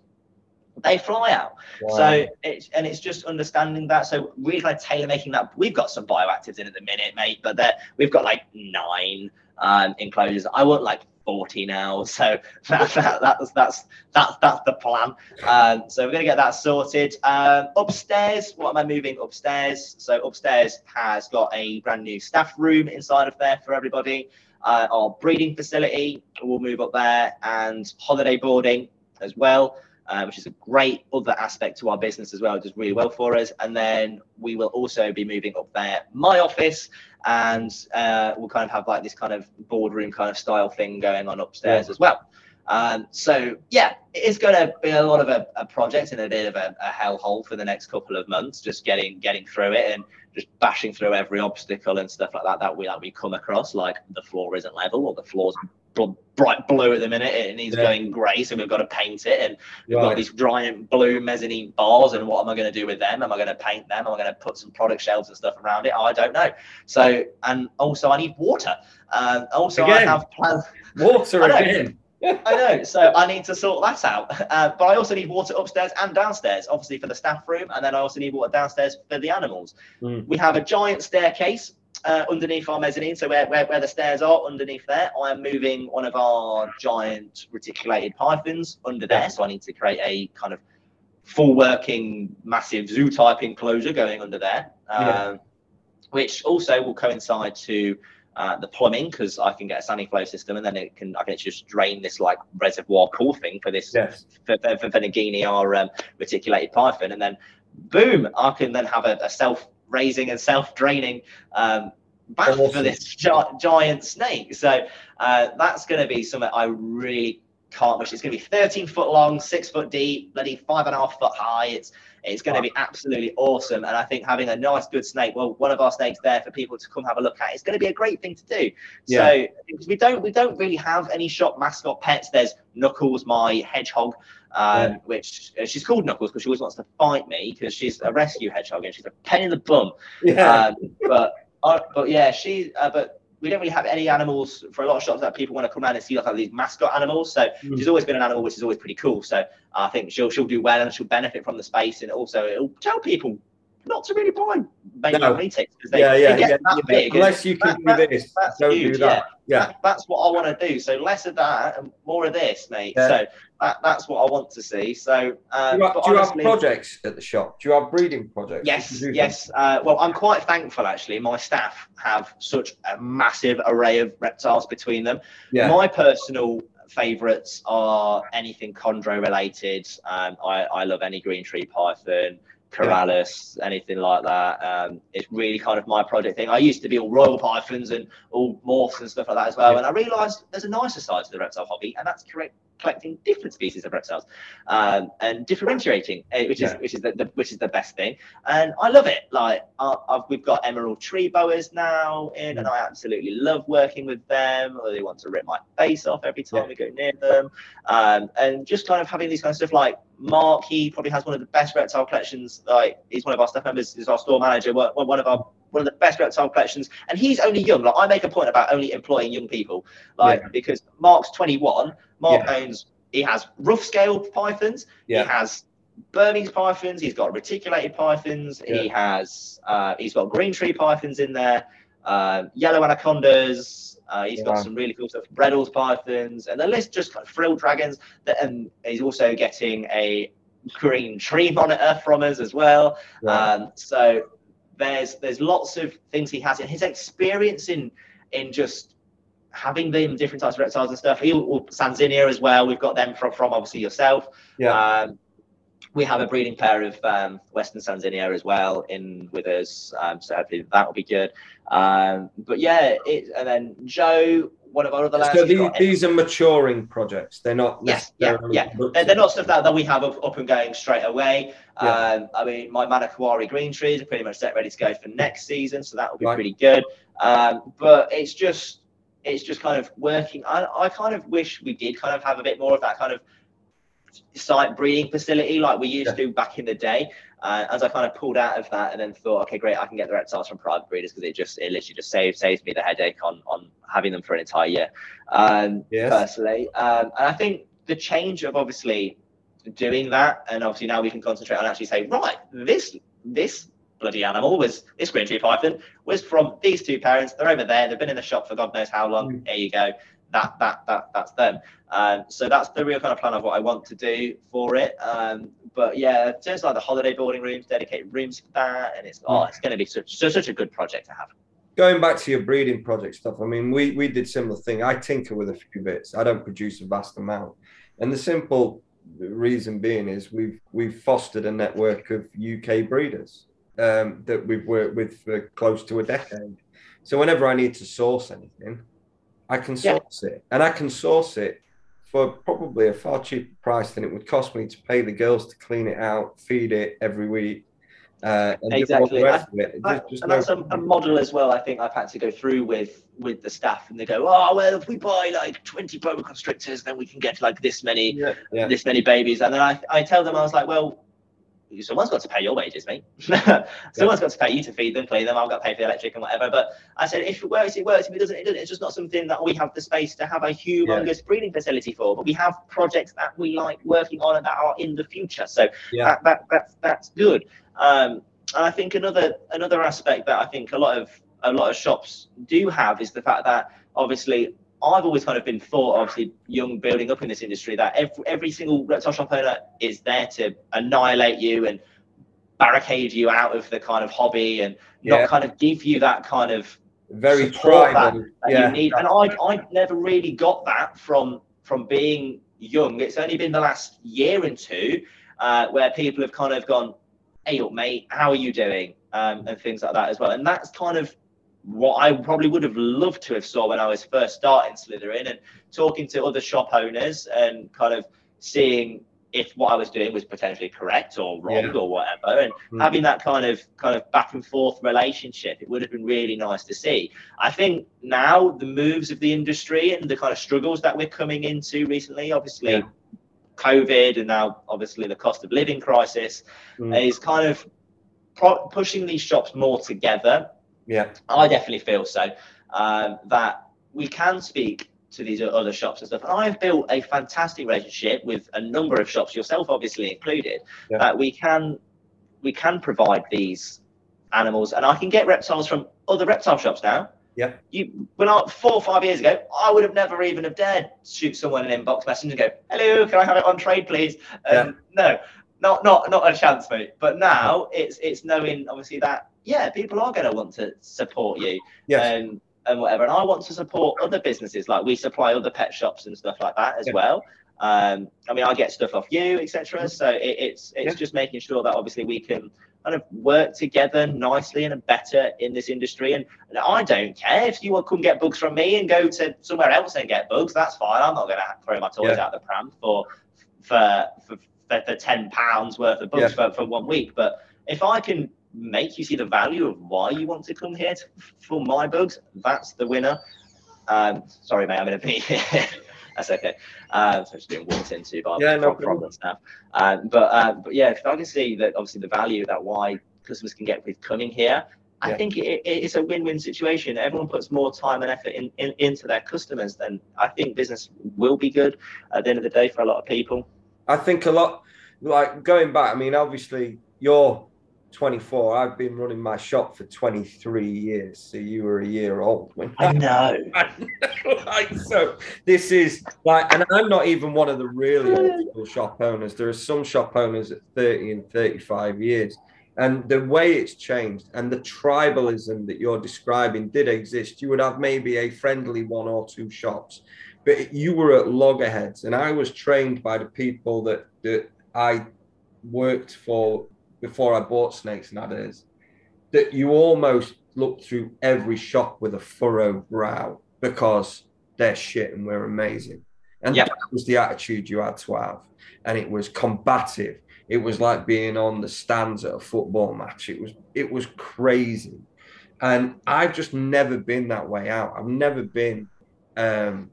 they fly out. Wow. So it's and it's just understanding that. So really kind of tailor making that. We've got some bioactives in at the minute, mate, but we've got like nine um, enclosures. I want like 40 now. So that, that, that's that's that's that's the plan. Um, so we're gonna get that sorted. Um, upstairs, what am I moving upstairs? So upstairs has got a brand new staff room inside of there for everybody. Uh, our breeding facility will move up there and holiday boarding as well uh, which is a great other aspect to our business as well. It does really well for us. And then we will also be moving up there, my office, and uh, we'll kind of have like this kind of boardroom kind of style thing going on upstairs yeah. as well. Um, so yeah, it's going to be a lot of a, a project and a bit of a, a hellhole for the next couple of months, just getting getting through it and just bashing through every obstacle and stuff like that that we that we come across, like the floor isn't level or the floor's bright blue at the minute it needs yeah. going grey so we've got to paint it and we've right. got these giant blue mezzanine bars and what am i going to do with them? Am i going to paint them? Am i going to put some product shelves and stuff around it? I don't know. So and also i need water. Um, also again. i have plans. Water again I know. So I need to sort that out. Uh, but I also need water upstairs and downstairs, obviously for the staff room. And then I also need water downstairs for the animals. Mm. We have a giant staircase uh, underneath our mezzanine. So where, where, where the stairs are, underneath there, I am moving one of our giant reticulated pythons under there. So I need to create a kind of full working, massive zoo type enclosure going under there, um, yeah. which also will coincide to uh, the plumbing because I can get a standing flow system and then it can I can just drain this like reservoir cool thing for this yes. for, for, for or um, reticulated python and then boom I can then have a, a self raising and self draining um, bath awesome. for this gi- giant snake. So uh, that's going to be something I really can't wish. It's going to be 13 foot long, six foot deep, bloody five and a half foot high. It's it's going wow. to be absolutely awesome. And I think having a nice, good snake, well, one of our snakes there for people to come have a look at, it's going to be a great thing to do. Yeah. So because we don't we don't really have any shop mascot pets. There's Knuckles, my hedgehog. Um, yeah. which uh, she's called Knuckles because she always wants to fight me because she's a rescue hedgehog and she's a pain in the bum. Yeah. Um, but uh, but yeah, she uh, but we don't really have any animals for a lot of shops that people want to come around and see like these mascot animals. So mm. she's always been an animal, which is always pretty cool. So I think she'll she'll do well and she'll benefit from the space, and also it'll tell people not to really buy baby no. latex because they, yeah, yeah, they get yeah, that yeah. big. Unless you can that, do this, that's don't huge, do that. Yeah, yeah. That, that's what I want to do. So less of that and more of this, mate. Yeah. So that, that's what I want to see. So um, do you, have, do you honestly, have projects at the shop? Do you have breeding projects? Yes, yes. Uh, well, I'm quite thankful actually. My staff have such a massive array of reptiles between them. Yeah. My personal favorites are anything chondro related. Um, I, I love any green tree python. Corallus, yeah. anything like that. Um, it's really kind of my project thing. I used to be all royal pythons and all morphs and stuff like that as well. Yeah. And I realised there's a nicer side to the reptile hobby, and that's correct collecting different species of reptiles um, and differentiating, uh, which is yeah. which is the, the, which is the best thing. And I love it. Like I've, we've got emerald tree boas now in, and mm. I absolutely love working with them. Or they want to rip my face off every time yeah. we go near them, um, and just kind of having these kind of stuff like Mark. He probably has one of the best reptile collections. Like he's one of our staff members. He's our store manager. One of our one of the best reptile collections, and he's only young. Like I make a point about only employing young people, like yeah. because Mark's 21. Mark yeah. owns. He has rough scale pythons. Yeah. He has Burmese pythons. He's got reticulated pythons. Yeah. He has. Uh, he's got green tree pythons in there. Uh, yellow anacondas. Uh, he's yeah. got some really cool stuff. Bredl's pythons, and the list just got frill dragons. That, and he's also getting a green tree monitor from us as well. Um, so there's there's lots of things he has in his experience in in just having them different types of reptiles and stuff. He will Sanzinia as well. We've got them from from obviously yourself. Yeah. Um, we have a breeding pair of um, Western Sanzinia as well in with us, um, so hopefully that will be good. Um, but yeah, it, and then Joe of our other. So these, these, are maturing projects. They're not. Yes, yeah, yeah. They're, they're, not stuff that, that we have up, up and going straight away. Yeah. Um, I mean, my Manokwari green trees are pretty much set ready to go for next season, so that will be right. pretty good. Um, but it's just, it's just kind of working. I, I kind of wish we did kind of have a bit more of that kind of site breeding facility like we used yeah. to back in the day. Uh, as I kind of pulled out of that and then thought, okay, great, I can get the reptiles from private breeders because it just it literally just saves saves me the headache on on having them for an entire year. Um, yes. personally, um, and I think the change of obviously doing that, and obviously now we can concentrate on actually say, right, this this bloody animal was this green tree python was from these two parents. They're over there. They've been in the shop for God knows how long. Mm. There you go that that that that's them. Um, so that's the real kind of plan of what I want to do for it. Um, but yeah, of like the holiday boarding rooms, dedicated rooms for that, and it's oh, it's going to be such such a good project to have. Going back to your breeding project stuff, I mean, we we did similar thing. I tinker with a few bits. I don't produce a vast amount, and the simple reason being is we've we've fostered a network of UK breeders um, that we've worked with for close to a decade. So whenever I need to source anything, I can source yeah. it, and I can source it for probably a far cheaper price than it would cost me to pay the girls to clean it out, feed it every week. Uh, and exactly, I, I, and no that's a, a, model as well. I think I've had to go through with with the staff, and they go, "Oh, well, if we buy like twenty boa constrictors, then we can get like this many, yeah, yeah. this many babies." And then I, I tell them, I was like, "Well, someone's got to pay your wages, mate. someone's got to pay you to feed them, clean them. I've got to pay for the electric and whatever. But I said, if it works, it works. If it doesn't, it doesn't. It's just not something that we have the space to have a humongous yeah. breeding facility for. But we have projects that we like working on and that are in the future. So yeah. that, that that's that's good. Um, and I think another another aspect that I think a lot of a lot of shops do have is the fact that obviously I've always kind of been thought, obviously, young building up in this industry, that every, every single reptile shop owner is there to annihilate you and barricade you out of the kind of hobby and yeah. not kind of give you that kind of very tribal that, that yeah. you need. And I I never really got that from from being young. It's only been the last year and two uh, where people have kind of gone, "Hey, up, mate, how are you doing?" Um, and things like that as well. And that's kind of what I probably would have loved to have saw when I was first starting Slitherin and talking to other shop owners and kind of seeing if what I was doing was potentially correct or wrong yeah. or whatever, and mm-hmm. having that kind of kind of back and forth relationship, it would have been really nice to see. I think now the moves of the industry and the kind of struggles that we're coming into recently, obviously yeah. COVID and now obviously the cost of living crisis, mm. is kind of pro- pushing these shops more together yeah, I definitely feel so. Um, that we can speak to these other shops and stuff. And I've built a fantastic relationship with a number of shops, yourself obviously included, yeah. that we can we can provide these animals, and I can get reptiles from other reptile shops now. Yeah. You when I four or five years ago, I would have never even have dared shoot someone an inbox message and go, "Hello, can I have it on trade, please?" And yeah. no, not not not a chance, mate. But now it's it's knowing obviously that yeah, people are going to want to support you. Yes. And, and whatever. And I want to support other businesses, like we supply other pet shops and stuff like that as yeah. well. Um, I mean, I get stuff off you, etc. Mm-hmm. So it, it's it's yeah. just making sure that obviously we can kind of work together nicely and better in this industry. And, and I don't care if you come get bugs from me and go to somewhere else and get bugs. That's fine. I'm not going to throw my toys yeah. out the pram for for for, for, for ten pounds worth of bugs for, for one week. But if I can make you see the value of why you want to come here to, for my bugs, that's the winner. Um, sorry, mate, I'm going to be here. that's okay. Um, so I'm just being walked into by yeah, no problem stuff. Um, but um, but yeah, if I can see that obviously the value that why customers can get with coming here, I yeah. think it, it's a win-win situation. Everyone puts more time and effort in, in, into their customers, then I think business will be good at the end of the day for a lot of people. I think a lot, like going back. I mean, obviously, you're 24. I've been running my shop for 23 years. So you were a year old when I know. like, so this is like, and I'm not even one of the really old school shop owners. There are some shop owners at 30 and 35 years. And the way it's changed and the tribalism that you're describing did exist. You would have maybe a friendly one or two shops, but you were at loggerheads. And I was trained by the people that, that I worked for before I bought Snakes and Adders that you almost look through every shop with a furrowed brow because they're shit and we're amazing. And yep. that was the attitude you had to have. And it was combative. It was like being on the stands at a football match. It was it was crazy. And I've just never been that way out. I've never been um,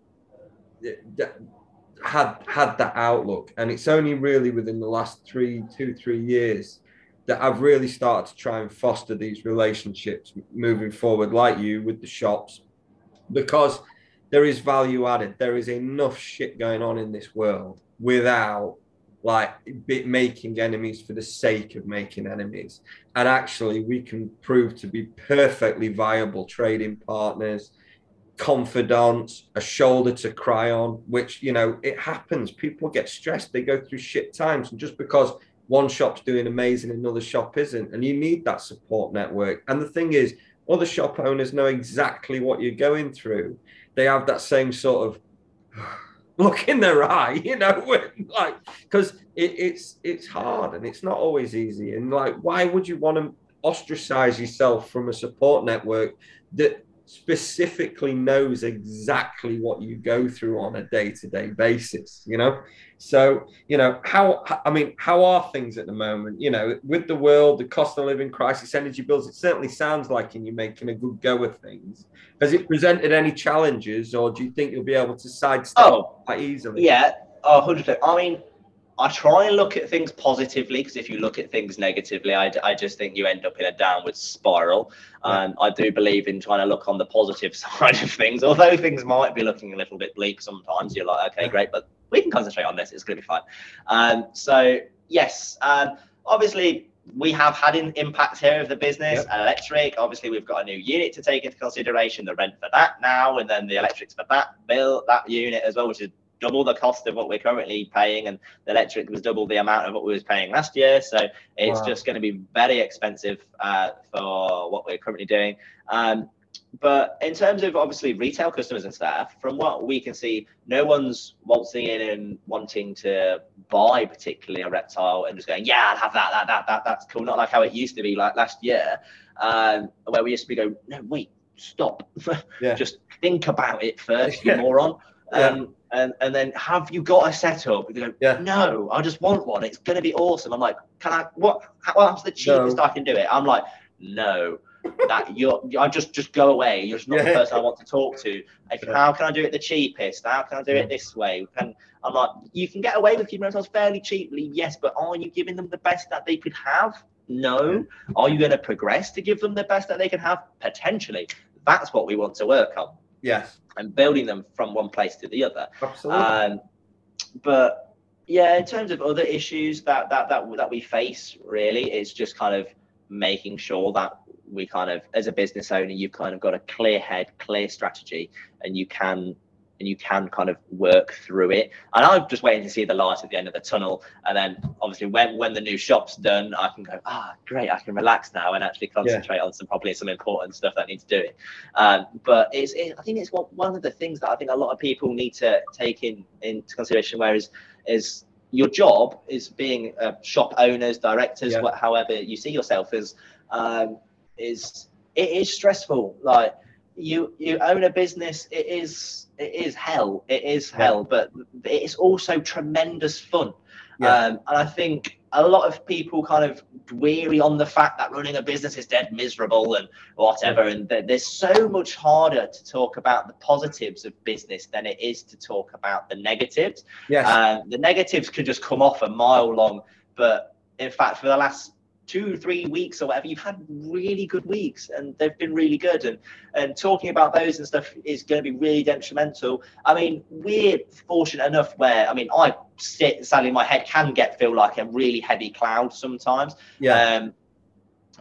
had had that outlook. And it's only really within the last three, two, three years that I've really started to try and foster these relationships moving forward, like you with the shops, because there is value added. There is enough shit going on in this world without like making enemies for the sake of making enemies. And actually, we can prove to be perfectly viable trading partners, confidants, a shoulder to cry on, which, you know, it happens. People get stressed, they go through shit times. And just because one shop's doing amazing, another shop isn't. And you need that support network. And the thing is, other shop owners know exactly what you're going through. They have that same sort of look in their eye, you know, like because it, it's it's hard and it's not always easy. And like, why would you want to ostracize yourself from a support network that specifically knows exactly what you go through on a day-to-day basis you know so you know how i mean how are things at the moment you know with the world the cost of living crisis energy bills it certainly sounds like you're making a good go of things has it presented any challenges or do you think you'll be able to sidestep oh, quite easily yeah oh, 100 i mean I try and look at things positively because if you look at things negatively, I, I just think you end up in a downward spiral. And um, I do believe in trying to look on the positive side of things, although things might be looking a little bit bleak sometimes. You're like, okay, great, but we can concentrate on this. It's going to be fine. Um, so, yes, um, obviously, we have had an impact here of the business. Yep. Electric, obviously, we've got a new unit to take into consideration, the rent for that now, and then the electrics for that bill, that unit as well, which is double the cost of what we're currently paying, and the electric was double the amount of what we was paying last year. So it's wow. just going to be very expensive uh, for what we're currently doing. Um, but in terms of obviously retail customers and staff, from what we can see, no one's waltzing in and wanting to buy particularly a reptile and just going, yeah, I'll have that, that, that, that, that's cool. Not like how it used to be like last year, um, where we used to be going, no, wait, stop, yeah. just think about it first, you moron. Um, and and then have you got a setup? Go, yeah. no, I just want one. It's going to be awesome. I'm like, can I? What? What's the cheapest no. I can do it? I'm like, no. That you're, I just just go away. You're just not the person I want to talk to. Yeah. How can I do it the cheapest? How can I do it this way? And I'm like, you can get away with keeping rentals fairly cheaply, yes, but are you giving them the best that they could have? No. Are you going to progress to give them the best that they can have? Potentially. That's what we want to work on. Yes. And building them from one place to the other. Absolutely. Um, but yeah, in terms of other issues that that that that we face, really, it's just kind of making sure that we kind of, as a business owner, you've kind of got a clear head, clear strategy, and you can and you can kind of work through it. And I'm just waiting to see the light at the end of the tunnel. And then obviously when when the new shop's done, I can go, ah, great, I can relax now and actually concentrate yeah. on some probably some important stuff that needs doing. Um, but it's it, I think it's what, one of the things that I think a lot of people need to take in into consideration. Whereas is your job is being uh, shop owners, directors, yeah. what, however you see yourself as, um, is it is stressful. Like you you own a business it is it is hell it is hell but it's also tremendous fun yeah. um, and i think a lot of people kind of weary on the fact that running a business is dead miserable and whatever and there's so much harder to talk about the positives of business than it is to talk about the negatives yes. Uh, the negatives can just come off a mile long but in fact for the last two, three weeks or whatever, you've had really good weeks and they've been really good. And and talking about those and stuff is going to be really detrimental. I mean, we're fortunate enough where I mean, I sit sadly my head can get feel like a really heavy cloud sometimes. Yeah. Um,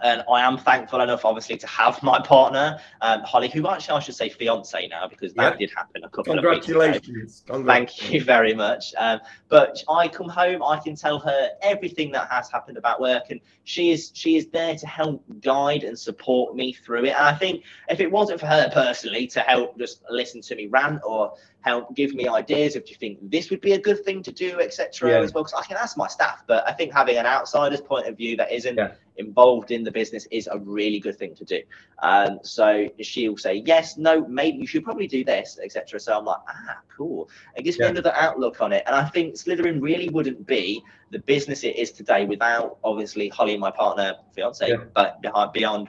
and I am thankful enough, obviously, to have my partner, um, Holly, who actually I should say fiance now because that yep. did happen a couple of weeks ago. Congratulations! Thank you very much. Um, but I come home, I can tell her everything that has happened about work, and she is she is there to help guide and support me through it. And I think if it wasn't for her personally to help just listen to me rant or help give me ideas if you think this would be a good thing to do, etc. Yeah. As well, because I can ask my staff, but I think having an outsider's point of view that isn't yeah. involved in the business is a really good thing to do. Um, so she'll say yes, no, maybe you should probably do this, etc. So I'm like, ah, cool. It gives yeah. me another outlook on it, and I think Slitherin really wouldn't be the business it is today without obviously Holly, my partner, fiance, but behind beyond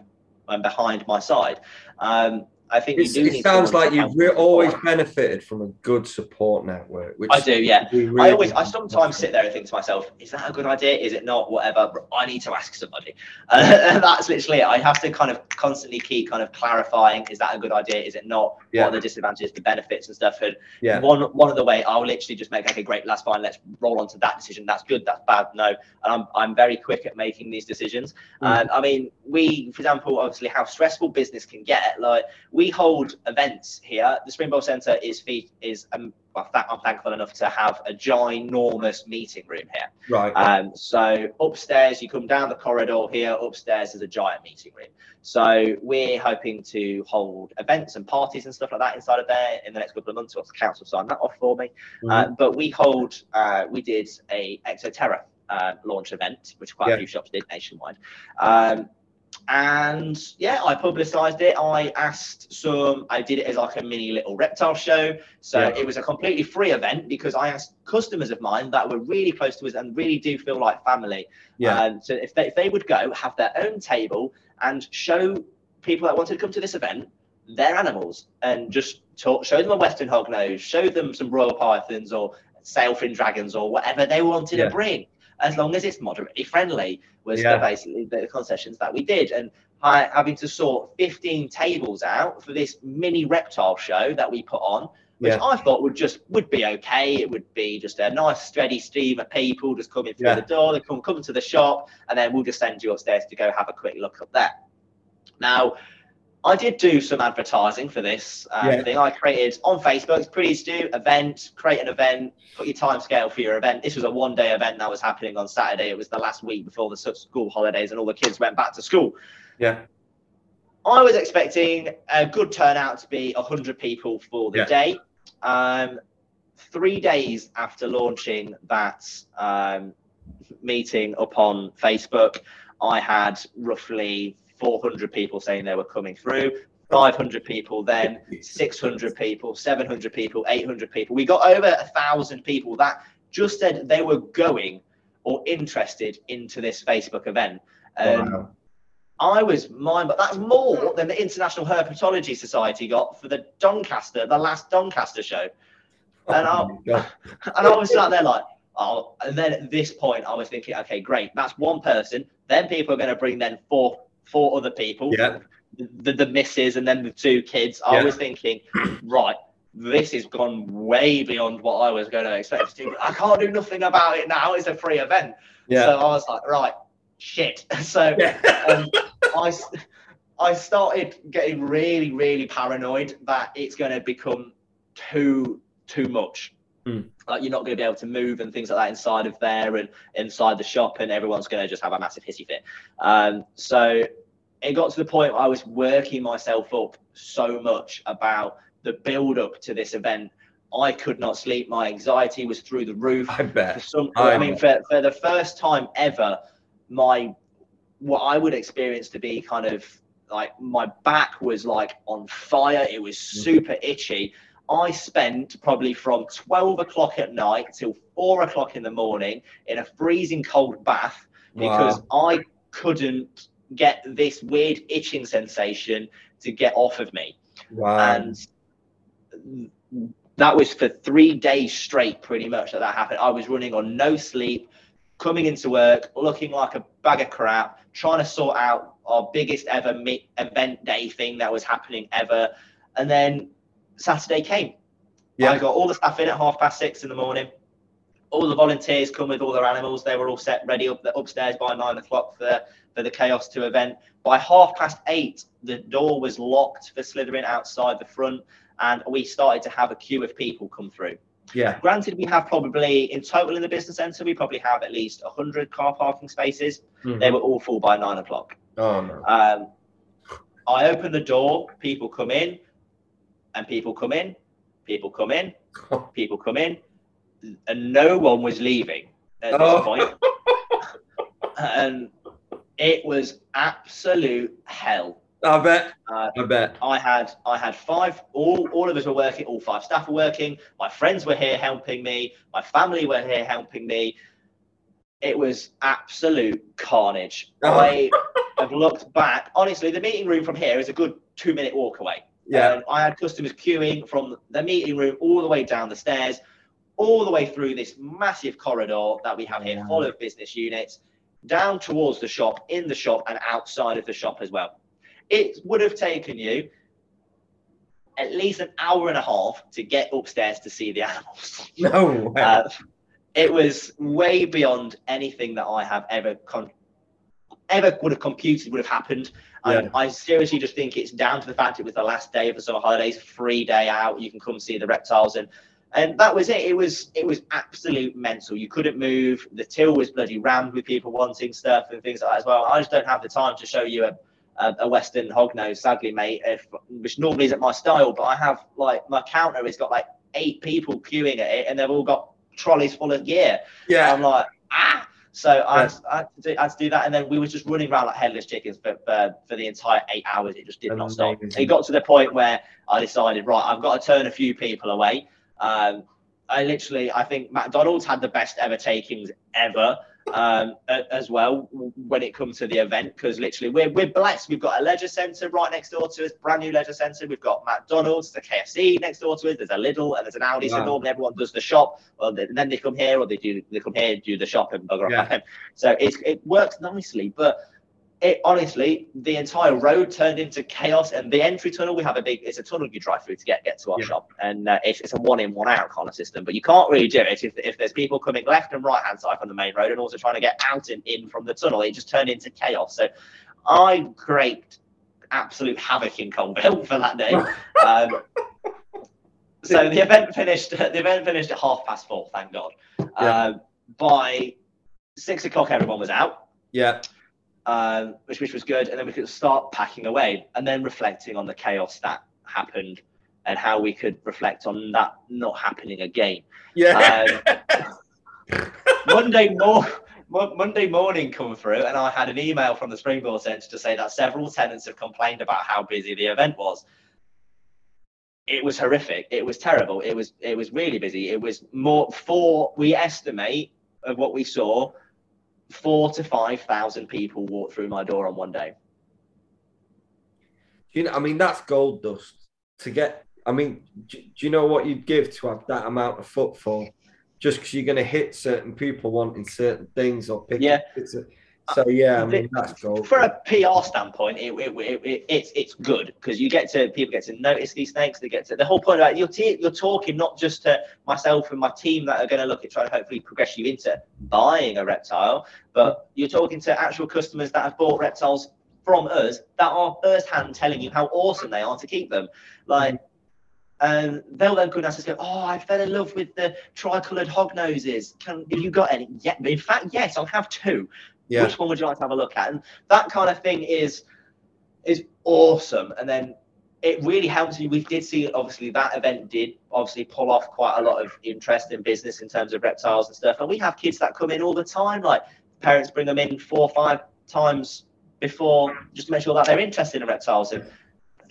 and behind my side. Um, I think it's, it sounds like you've re- always benefited from a good support network. Which I do, yeah. Really I always, I sometimes sit there and think to myself, is that a good idea? Is it not? Whatever. I need to ask somebody. Uh, that's literally it. I have to kind of constantly keep kind of clarifying: is that a good idea? Is it not? Yeah. What are the disadvantages, the benefits, and stuff? And yeah. one one of the way I'll literally just make okay, great, that's fine. Let's roll on to that decision. That's good. That's bad. No. And I'm I'm very quick at making these decisions. Mm. And I mean, we, for example, obviously how stressful business can get. Like we hold events here. The Springboard Centre is fee- is um, I'm thankful enough to have a ginormous meeting room here. Right. Um, so upstairs, you come down the corridor here. Upstairs is a giant meeting room. So we're hoping to hold events and parties and stuff like that inside of there in the next couple of months. Once the council sign that off for me. Mm-hmm. Uh, but we hold, uh, we did a Exo Terra uh, launch event, which quite yeah. a few shops did nationwide. Um, and yeah, I publicised it. I asked some. I did it as like a mini little reptile show. So Yeah. it was a completely free event because I asked customers of mine that were really close to us and really do feel like family. Yeah. Um, so if they, if they would go have their own table and show people that wanted to come to this event their animals and just talk, show them a Western hognose, show them some royal pythons or sailfin dragons or whatever they wanted Yeah. to bring, as long as it's moderately friendly, was Yeah. the, basically the concessions that we did. And I, having to sort 15 tables out for this mini reptile show that we put on, which Yeah. I thought would just would be okay. It would be just a nice steady stream of people just coming through Yeah. the door. They come come to the shop, and then we'll just send you upstairs to go have a quick look up there. Now, I did do some advertising for this uh, Yeah. thing. I created on Facebook. It's pretty easy to do. Event, create an event, put your time scale for your event. This was a one day event that was happening on Saturday. It was the last week before the school holidays, and all the kids went back to school. Yeah. I was expecting a good turnout to be 100 people for the Yeah. day. Um, three days after launching that um, meeting up on Facebook, I had roughly 400 people saying they were coming through, 500 people then, 600 people, 700 people, 800 people. We got over a thousand people that just said they were going or interested into this Facebook event. Um, Wow. I was mind, but that's more than the International Herpetology Society got for the Doncaster, the last Doncaster show. And I, Oh and I was sat there like, oh, and then at this point, I was thinking, okay, great, that's one person. Then people are going to bring then four, four other people, Yeah. the, the misses, and then the two kids. I Yeah. was thinking, right, this has gone way beyond what I was going to expect to do. I can't do nothing about it now. It's a free event. Yeah. So I was like, right, shit. So um, I started getting really, really paranoid that it's going to become too, too much. Hmm. Like you're not going to be able to move and things like that inside of there and inside the shop, and everyone's going to just have a massive hissy fit. Um, so it got to the point where I was working myself up so much about the build up to this event. I could not sleep. My anxiety was through the roof I for bet. some I I, mean for, for the first time ever my what I would experience to be kind of like my back was like on fire it was Mm. super itchy I spent probably from 12 o'clock at night till four o'clock in the morning in a freezing cold bath because I couldn't get this weird itching sensation to get off of me. Wow. and that was for three days straight pretty much that that happened. I was running on no sleep coming into work looking like a bag of crap trying to sort out our biggest ever event day thing that was happening ever. And then saturday came Yeah. i got all the staff in at half past six in the morning all the volunteers come with all their animals they were all set ready up the, upstairs by nine o'clock for for the chaos 2 event by half past eight the door was locked for Slitherin outside the front and we started to have a queue of people come through. yeah. Granted, we have probably in total in the business centre, we probably have at least 100 car parking spaces. Mhm. They were all full by nine o'clock. Oh no. Um, I open the door, people come in, and people come in, people come in, people come in, and no one was leaving at this Oh. point. And it was absolute hell. I bet. Uh, I bet. I had I had five. All all of us were working. All five staff were working. My friends were here helping me. My family were here helping me. It was absolute carnage. Oh. I have looked back. Honestly, the meeting room from here is a good two minute walk away. Yeah. And I had customers queuing from the meeting room all the way down the stairs, all the way through this massive corridor that we have here, Wow. full of business units, down towards the shop, in the shop, and outside of the shop as well. It would have taken you at least an hour and a half to get upstairs to see the animals. No way. Uh, it was way beyond anything that I have ever con- ever would have computed would have happened. Yeah. I seriously just think it's down to the fact it was the last day of the summer holidays, free day out. You can come see the reptiles and and that was it. It was it was absolute mental. You couldn't move. The till was bloody rammed with people wanting stuff and things like that as well. I just don't have the time to show you a a, a Western hognose, sadly, mate. If, which normally isn't my style, but I have like my counter has got like eight people queuing at it, and they've all got trolleys full of gear. yeah. I'm like, ah. So I, had, I, had do, I, had, to do, that, and then we were just running around like headless chickens for, for, for the entire eight hours. It just did not stop. It got to the point where I decided, right, I've got to turn a few people away. Um, I literally, I think McDonald's had the best ever takings ever um, as well when it comes to the event because literally we're, we're blessed. We've got a leisure centre right next door to us, brand new leisure centre. We've got McDonald's, the KFC next door to us. There's a Lidl and there's an Audi. Wow. So normally everyone does the shop, or they, then they come here, or they do they come here do the shop and bugger yeah. off. So it's, it works nicely, but it honestly, the entire road turned into chaos. And the entry tunnel, we have a big, it's a tunnel you drive through to get, get to our yeah. shop. And uh, it's, it's, a one in, one out kind of system. But you can't really do it if, if there's people coming left and right hand side from the main road and also trying to get out and in from the tunnel. It just turned into chaos. So I create absolute havoc in Coalville for that day. Um, so the event finished. The event finished at half past four. Thank God. Yeah. Um, by six o'clock, everyone was out. Yeah um, which, which was good. And then we could start packing away and then reflecting on the chaos that happened and how we could reflect on that not happening again. Yeah. Um, Monday morning. Monday morning come through, and I had an email from the Springboard Centre to say that several tenants have complained about how busy the event was. It was horrific. It was terrible. It was it was really busy. It was more for we estimate of what we saw four to five thousand people walk through my door on one day. You know, I mean, that's gold dust to get. I mean, do, do you know what you'd give to have that amount of footfall? Just because you're going to hit certain people wanting certain things or pick. Yeah. So yeah, I mean that's cool. For a PR standpoint, it, it, it, it's it's good because you get to people get to notice these snakes. They get to the whole point about you're te- you're talking not just to myself and my team that are going to look at trying to hopefully progress you into buying a reptile, but you're talking to actual customers that have bought reptiles from us that are firsthand telling you how awesome they are to keep them. Like and they'll then come and us go, Oh, I fell in love with the tricolored hog noses. Can have you got any? Yeah, in fact, yes, I'll have two. Yeah. Which one would you like to have a look at? And that kind of thing is is awesome. And then it really helps you. We did see obviously that event did obviously pull off quite a lot of interest in business in terms of reptiles and stuff. And we have kids that come in all the time. Like parents bring them in four or five times before just to make sure that they're interested in reptiles. And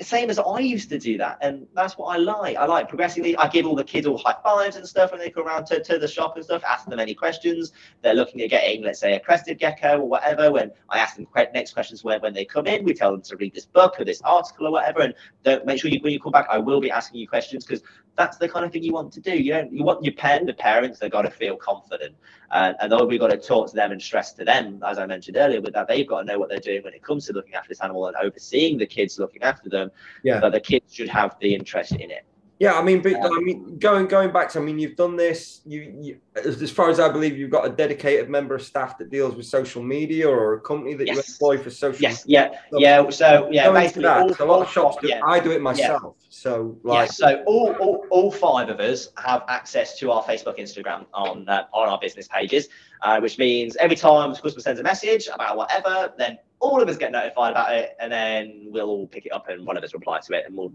same as I used to do that. And that's what I like. I like progressively, I give all the kids all high fives and stuff when they come around to, to the shop and stuff, ask them any questions. They're looking at getting, let's say, a crested gecko or whatever. When I ask them next questions when, when they come in, we tell them to read this book or this article or whatever. And don't make sure you, when you come back, I will be asking you questions because that's the kind of thing you want to do. You don't, you want your parent, the parents, they've got to feel confident. And, and we've got to talk to them and stress to them, as I mentioned earlier, with that, they've got to know what they're doing when it comes to looking after this animal and overseeing the kids looking after them. Yeah. But the kids should have the interest in it. Yeah, I mean, but um, I mean, going going back to, I mean, you've done this. You, you, as far as I believe, you've got a dedicated member of staff that deals with social media, or a company that yes. you employ for social. Yes, yeah, yeah. So yeah, basically, that, all, a lot of shops do. Yeah. I do it myself. Yeah. So like, yeah, so all, all, all five of us have access to our Facebook, Instagram on uh, on our business pages, uh, which means every time a customer sends a message about whatever, then all of us get notified about it, and then we'll all pick it up and one of us reply to it, and we'll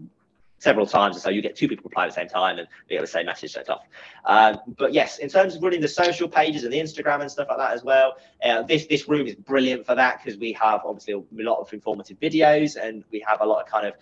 several times, and so you get two people reply at the same time and be able to say message sent off. Um, but yes, in terms of running the social pages and the Instagram and stuff like that as well, uh, this this room is brilliant for that because we have obviously a lot of informative videos and we have a lot of kind of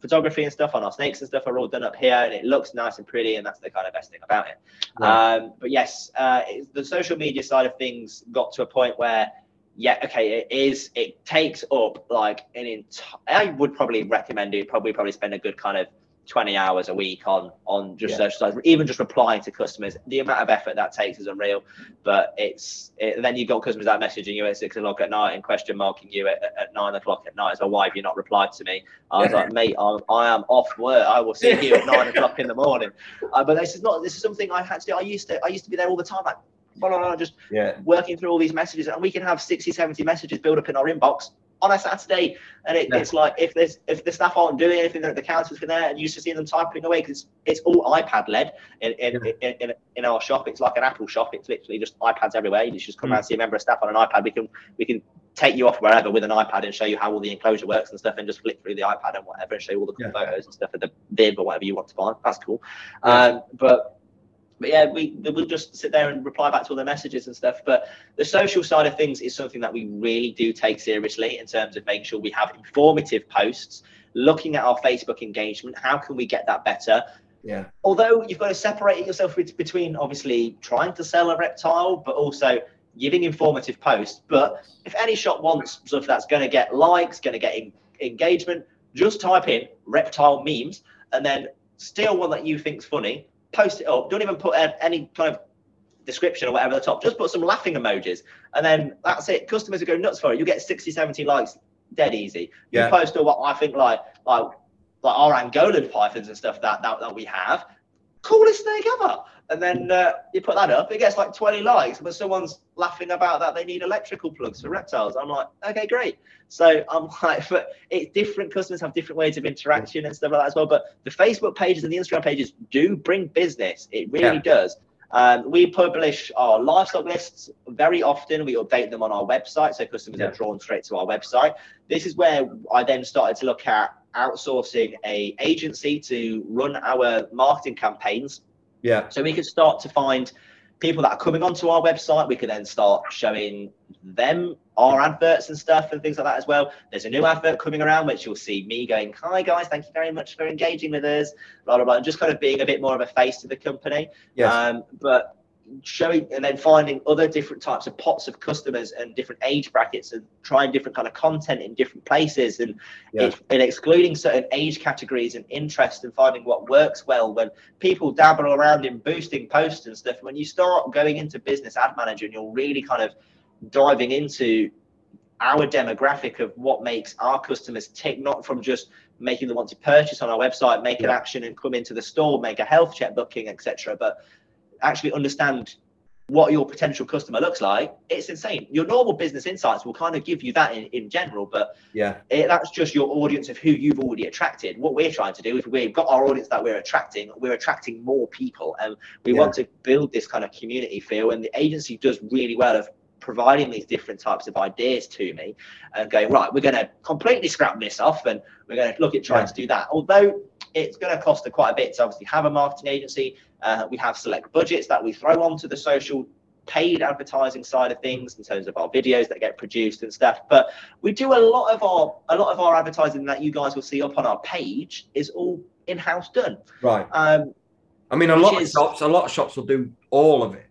photography and stuff on our snakes and stuff are all done up here and it looks nice and pretty and that's the kind of best thing about it right. um, but yes uh, the social media side of things got to a point where yeah, okay, it is. It takes up like an entire. I would probably recommend it. Probably probably spend a good kind of twenty hours a week on on just yeah. social even just replying to customers. The amount of effort that takes is unreal. But it's it, then you've got customers that are messaging you at six o'clock at night and question marking you at, at nine o'clock at night. So why have you not replied to me? I was like, mate, I'm, I am off work. I will see you at nine o'clock in the morning. Uh, but this is not. This is something I had to do. I used to. I used to be there all the time. Like blah, blah, blah, just yeah. working through all these messages. And we can have 60, 70 messages build up in our inbox on a Saturday. And it, yeah. it's like if there's if the staff aren't doing anything, the counters are there and you used to see them typing away because it's, it's all iPad led in in, yeah. in, in, in, our shop. It's like an Apple shop. It's literally just iPads everywhere. You just come mm. around see a member of staff on an iPad. We can we can take you off wherever with an iPad and show you how all the enclosure works and stuff and just flick through the iPad and whatever and show you all the cool yeah. photos and stuff of the bib or whatever you want to buy. That's cool. Um, but but yeah, we we'll just sit there and reply back to all their messages and stuff. But the social side of things is something that we really do take seriously in terms of making sure we have informative posts, looking at our Facebook engagement. How can we get that better? Yeah. Although you've got to separate yourself between obviously trying to sell a reptile, but also giving informative posts. But if any shop wants stuff that's going to get likes, going to get in, engagement, just type in reptile memes and then steal one that you think's funny, post it up. Don't even put um, any kind of description or whatever at the top. Just put some laughing emojis, and then that's it. Customers will go nuts for it. You get 60, 70 likes dead easy. Yeah. You post all what I think like like like our Angolan pythons and stuff that that, that we have. Coolest snake ever and then uh, you put that up, it gets like 20 likes, but someone's laughing about that they need electrical plugs for reptiles. I'm like, okay, great. So I'm like, but it's different. Customers have different ways of interaction and stuff like that as well. But the Facebook pages and the Instagram pages do bring business. It really yeah. does. Um, we publish our livestock lists very often. We update them on our website, so customers yeah. are drawn straight to our website. This is where I then started to look at outsourcing a agency to run our marketing campaigns yeah. So we could start to find people that are coming onto our website. We could then start showing them our adverts and stuff and things like that as well. There's a new advert coming around, which you'll see me going, Hi guys, thank you very much for engaging with us, blah blah blah, and just kind of being a bit more of a face to the company. Yes. Um, but showing and then finding other different types of pots of customers and different age brackets and trying different kind of content in different places and, yeah. and excluding certain age categories and interest and finding what works well when people dabble around in boosting posts and stuff when you start going into business ad manager and you're really kind of diving into our demographic of what makes our customers tick not from just making them want to purchase on our website make yeah. an action and come into the store make a health check booking etc but actually understand what your potential customer looks like, it's insane. Your normal business insights will kind of give you that in, in general, but yeah, it, that's just your audience of who you've already attracted. What we're trying to do is we've got our audience that we're attracting, we're attracting more people, and we yeah. want to build this kind of community feel. And the agency does really well of providing these different types of ideas to me and going, right, we're going to completely scrap this off and we're going to look at trying yeah. to do that. Although it's going to cost quite a bit to obviously have a marketing agency. Uh, we have select budgets that we throw onto the social paid advertising side of things in terms of our videos that get produced and stuff. But we do a lot of our a lot of our advertising that you guys will see up on our page is all in-house done. Right. Um, I mean, a lot is, of shops, a lot of shops will do all of it,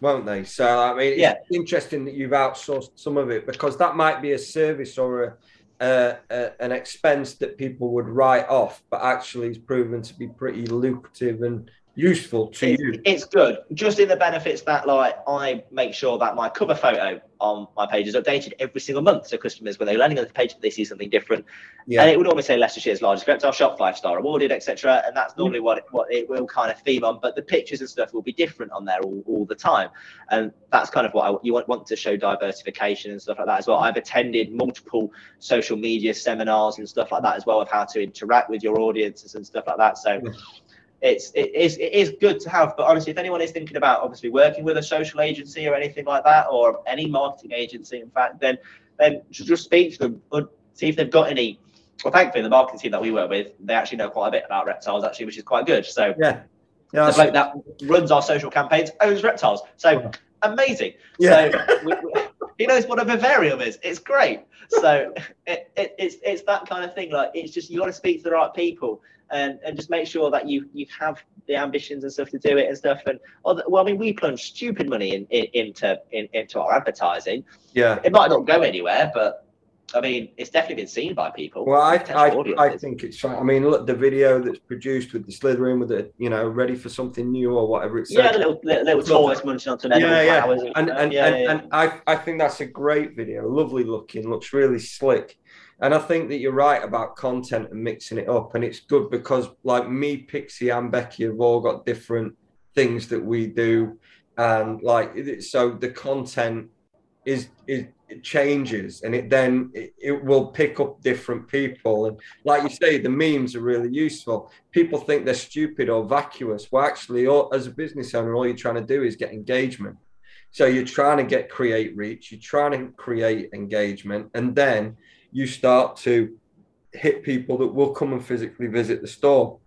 won't they? So I mean, it's yeah. interesting that you've outsourced some of it because that might be a service or a uh, uh, an expense that people would write off, but actually is proven to be pretty lucrative and useful to it, you. It's good. Just in the benefits that like I make sure that my cover photo on my page is updated every single month. So customers, when they're landing on the page, they see something different. Yeah. And it would always say Leicestershire's largest reptile shop, five star awarded, etc. And that's mm-hmm. normally what it, what it will kind of theme on. But the pictures and stuff will be different on there all, all the time. And that's kind of what I, you want, want to show diversification and stuff like that as well. I've attended multiple social media seminars and stuff like that as well of how to interact with your audiences and stuff like that. So it's it is it is good to have. But honestly, if anyone is thinking about obviously working with a social agency or anything like that, or any marketing agency, in fact, then then just speak to them, and see if they've got any. Well, thankfully, the marketing team that we work with, they actually know quite a bit about reptiles, actually, which is quite good. So yeah, yeah the bloke that runs our social campaigns owns reptiles. So amazing. Yeah. So we, we, he knows what a vivarium is. It's great. So it, it, it's it's that kind of thing. Like it's just you got to speak to the right people and, and just make sure that you you have the ambitions and stuff to do it and stuff. And well, I mean, we plunge stupid money in, in, into in, into our advertising. Yeah, it might not go anywhere, but I mean, it's definitely been seen by people. Well, I I, I think it's. I mean, look, the video that's produced with the Slitherin, with it, you know, ready for something new or whatever it's. Yeah, the little little, little munching onto an yeah, yeah. Flowers, and and, yeah, and, yeah. and I I think that's a great video, lovely looking, looks really slick. And I think that you're right about content and mixing it up. And it's good because, like me, Pixie, and Becky have all got different things that we do. And like, so the content is, is it changes and it then it, it, will pick up different people. And like you say, the memes are really useful. People think they're stupid or vacuous. Well, actually, all, as a business owner, all you're trying to do is get engagement. So you're trying to get create reach, you're trying to create engagement, and then you start to hit people that will come and physically visit the store.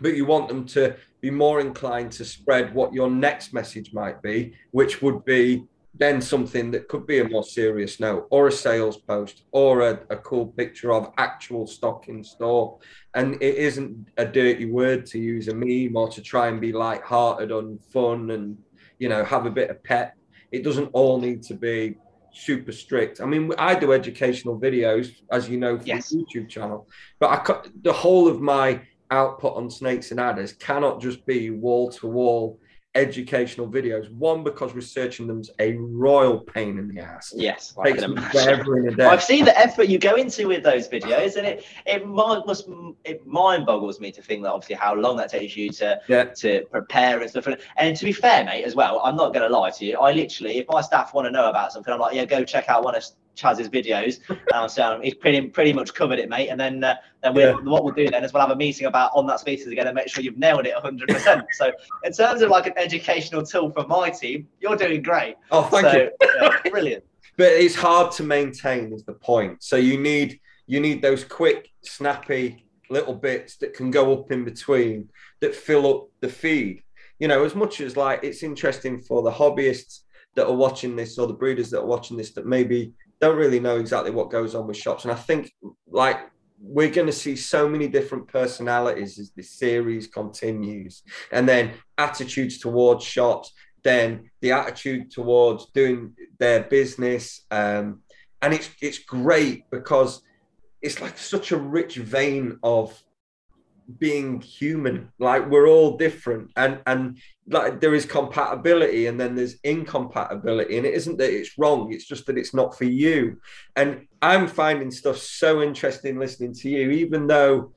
but you want them to be more inclined to spread what your next message might be, which would be then something that could be a more serious note or a sales post or a, a cool picture of actual stock in store. And it isn't a dirty word to use a meme or to try and be light-hearted and fun and you know have a bit of pep. It doesn't all need to be super strict. I mean, I do educational videos, as you know, for Yes. the YouTube channel, but I cut the whole of my output on snakes and adders cannot just be wall to wall educational videos. One, because researching them's a royal pain in the ass. Yes, I Takes can imagine. forever in a day. I've seen the effort you go into with those videos, and it it mind must it mind boggles me to think that obviously how long that takes you to Yeah. to prepare and stuff. And, and to be fair, mate, as well, I'm not going to lie to you. I literally, if my staff want to know about something, I'm like, yeah, go check out one of Chaz's videos. and I'll say, um, he's pretty pretty much covered it, mate. And then uh, then we Yeah. what we'll do then is we'll have a meeting about on that species again and make sure you've nailed it 100. percent So in terms of like an educational tool for my team, you're doing great. Oh, thank so, you. yeah, brilliant. But it's hard to maintain, is the point. So you need you need those quick, snappy little bits that can go up in between that fill up the feed. You know, as much as like it's interesting for the hobbyists that are watching this or the breeders that are watching this that maybe don't really know exactly what goes on with shops. And I think like we're going to see so many different personalities as this series continues, and then attitudes towards shops, then the attitude towards doing their business, um, and it's it's great because it's like such a rich vein of being human like we're all different and and like there is compatibility and then there's incompatibility and it isn't that it's wrong it's just that it's not for you. And i'm finding stuff so interesting listening to you even though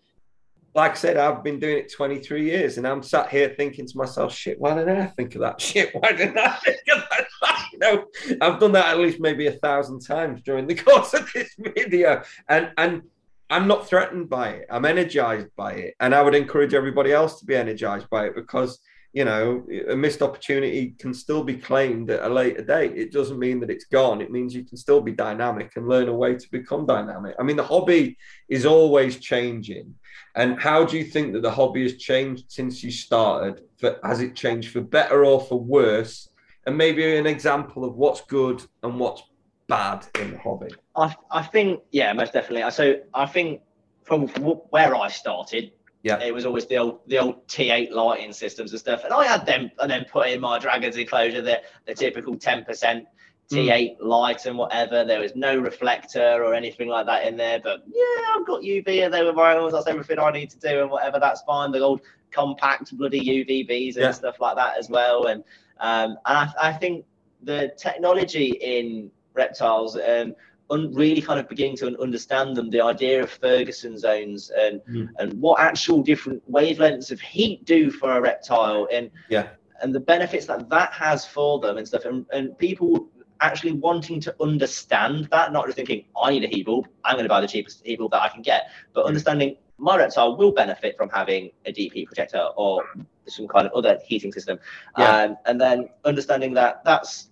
like i said i've been doing it 23 years and i'm sat here thinking to myself shit why didn't i think of that? Shit why didn't i think of that? You know i've done that at least maybe a thousand times during the course of this video and and I'm not threatened by it. I'm energized by it. And I would encourage everybody else to be energized by it because, you know, a missed opportunity can still be claimed at a later date. It doesn't mean that it's gone. It means you can still be dynamic and learn a way to become dynamic. I mean, the hobby is always changing. And how do you think that the hobby has changed since you started? For, has it changed for better or for worse? And maybe an example of what's good and what's bad in the hobby. I, I think yeah most definitely. So i think from where i started Yeah. it was always the old the old t8 lighting systems and stuff. And i had them and then put in my dragons enclosure the, the typical 10% t8 light and whatever. There was no reflector or anything like that in there but yeah i've got uv and they were vinyls. That's everything i need to do and whatever. That's fine. The old compact bloody uvbs and Yeah. stuff like that as well. And um and i, I think the technology in reptiles and un- really kind of beginning to understand them, the idea of Ferguson zones and Mm. and what actual different wavelengths of heat do for a reptile and Yeah. and the benefits that that has for them and stuff and, and people actually wanting to understand that not just thinking i need a heat bulb i'm going to buy the cheapest heat bulb that i can get but Mm. understanding my reptile will benefit from having a deep heat projector or some kind of other heating system Yeah. um, and then understanding that that's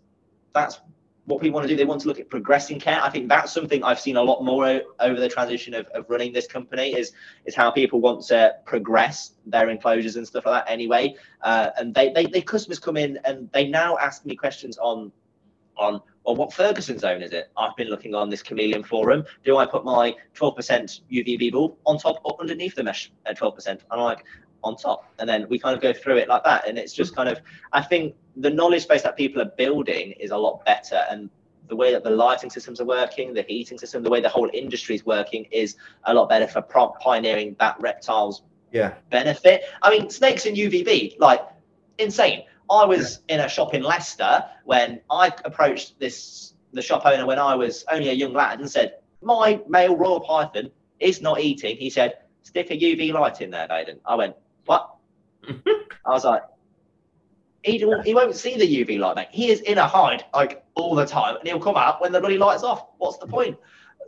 that's what people want to do. They want to look at progressing care. I think that's something I've seen a lot more over the transition of, of running this company is is how people want to progress their enclosures and stuff like that anyway. Uh, and they, they they customers come in and they now ask me questions on on well, what Ferguson zone is it? I've been looking on this Chameleon forum. Do I put my 12% UVB bulb on top or underneath the mesh at 12%? And I'm like, on top. And then we kind of go through it like that. And it's just kind of, I think the knowledge base that people are building is a lot better. And the way that the lighting systems are working, the heating system, the way the whole industry is working is a lot better for pioneering that reptiles Yeah. benefit. I mean, snakes and UVB, like insane. I was in a shop in Leicester when I approached this the shop owner when I was only a young lad and said, "My male royal python is not eating." He said, "Stick a UV light in there, Baiden." I went, "What?" I was like, "He he won't see the UV light, mate. He is in a hide like all the time, and he'll come out when the bloody light's off. What's the point?"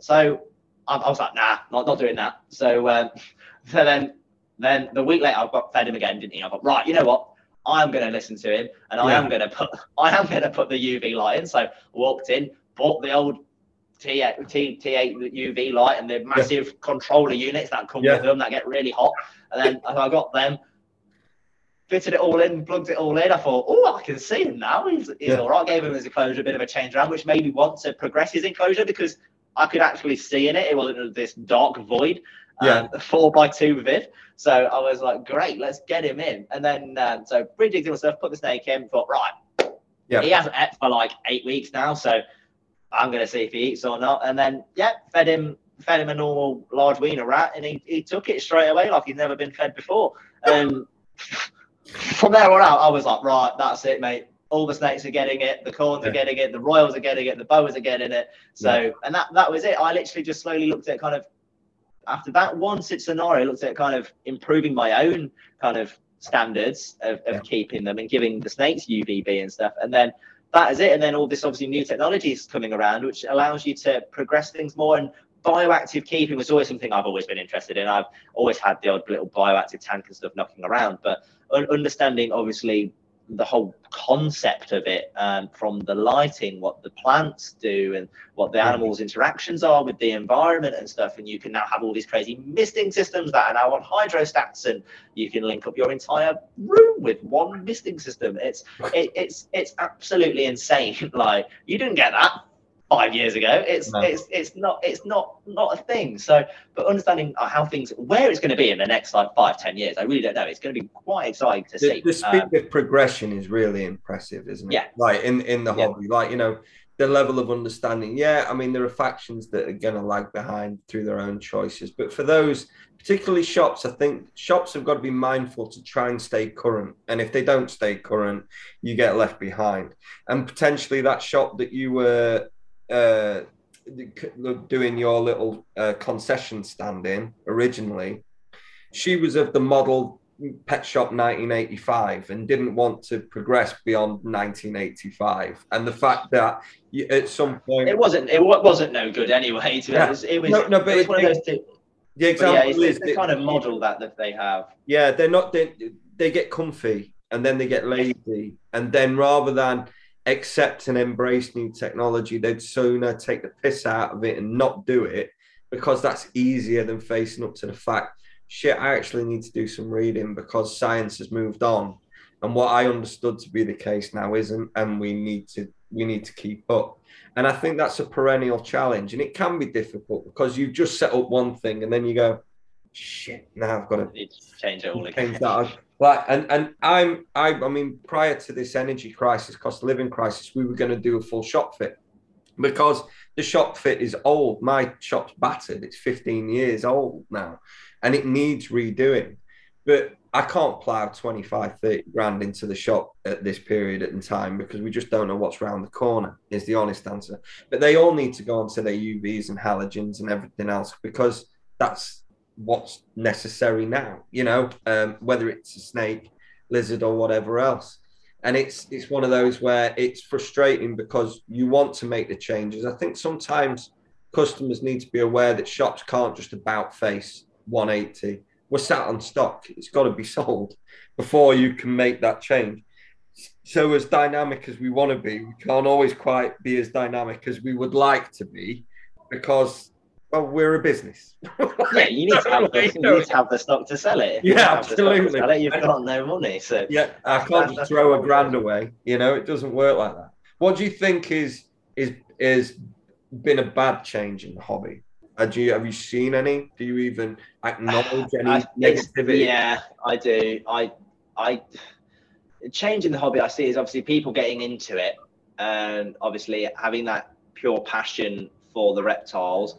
So I, I was like, "Nah, not not doing that." So um, so then then the week later, I got fed him again, didn't he? I thought, right, you know what? I'm going to listen to him, and I Yeah. am going to put I am going to put the UV light in. So walked in, bought the old T8, T, T8 UV light and the massive controller units that come Yeah. with them that get really hot. And then I got them, fitted it all in, plugged it all in. I thought, oh, I can see him now. He's, he's Yeah. all right. Gave him his enclosure a bit of a change around, which made me want to progress his enclosure because I could actually see in it. It wasn't this dark void. Yeah. Um, four by two vid. So I was like, great, let's get him in. And then, um, so and stuff, put the snake in, thought, right, Yeah. he hasn't ate for like eight weeks now. So I'm going to see if he eats or not. And then, yeah, fed him. Fed him a normal large weaner rat, and he, he took it straight away like he's never been fed before. Um, and from there on out, I was like, right, that's it, mate. All the snakes are getting it, the corns Yeah. are getting it, the royals are getting it, the boas are getting it. So, and that that was it. I literally just slowly looked at kind of after that one scenario, looked at kind of improving my own kind of standards of, of Yeah. keeping them and giving the snakes UVB and stuff. And then that is it. And then all this obviously new technology is coming around, which allows you to progress things more. And bioactive keeping was always something I've always been interested in. I've always had the odd little bioactive tank and stuff knocking around, but un- understanding obviously the whole concept of it um, from the lighting, what the plants do, and what the animals' interactions are with the environment and stuff. And you can now have all these crazy misting systems that are now on hydrostats, and you can link up your entire room with one misting system. It's it, it's it's absolutely insane. Like you didn't get that five years ago. It's No. it's it's not it's not not a thing. So, but understanding uh, how things where it's going to be in the next like five ten years, I really don't know. It's going to be quite exciting to the, see. the speed Um, of progression is really impressive, isn't it? Yeah. Like in in the Yeah. hobby, like you know, the level of understanding. Yeah, I mean, there are factions that are going to lag behind through their own choices, but for those, particularly shops, I think shops have got to be mindful to try and stay current. And if they don't stay current, you get left behind. And potentially that shop that you were uh, doing your little uh, concession stand in originally, she was of the model Pet Shop 1985 and didn't want to progress beyond 1985. And the fact that you, at some point, it wasn't it wasn't no good anyway. Yeah. honest. It was No, no, but it was it- one of those two. the example yeah, is the kind of model that, that they have. yeah, they're not they, they get comfy and then they get lazy. And then rather than accept and embrace new technology, they'd sooner take the piss out of it and not do it because that's easier than facing up to the fact, shit, I actually need to do some reading because science has moved on. And what I understood to be the case now isn't, and we need to we need to keep up. And I think that's a perennial challenge. And it can be difficult because you just set up one thing and then you go, shit, now I've got to change it all again. change that. Like, and and I'm I I mean, prior to this energy crisis, cost of living crisis, we were going to do a full shop fit because the shop fit is old. My shop's battered. It's 15 years old now, and it needs redoing. But I can't plow 25, 30 grand into the shop at this period in time because we just don't know what's around the corner, is the honest answer. But they all need to go onto their UVs and halogens and everything else because that's what's necessary now, you know, um, whether it's a snake, lizard, or whatever else. And it's it's one of those where it's frustrating because you want to make the changes. I think sometimes customers need to be aware that shops can't just about face 180. We're sat on stock. It's got to be sold before you can make that change. So as dynamic as we want to be, we can't always quite be as dynamic as we would like to be because well, we're a business. Yeah, you need to have the, you need to have the stock to sell it. If Yeah, don't have the stock to absolutely. sell it, You've got no money. So Yeah, I can't just throw a grand away. You know, it doesn't work like that. What do you think is is is been a bad change in the hobby? Uh, have you have you seen any? Do you even acknowledge any I- negativity? Yeah, I do. I, I, change in the hobby I see is obviously people getting into it, and obviously having that pure passion for the reptiles,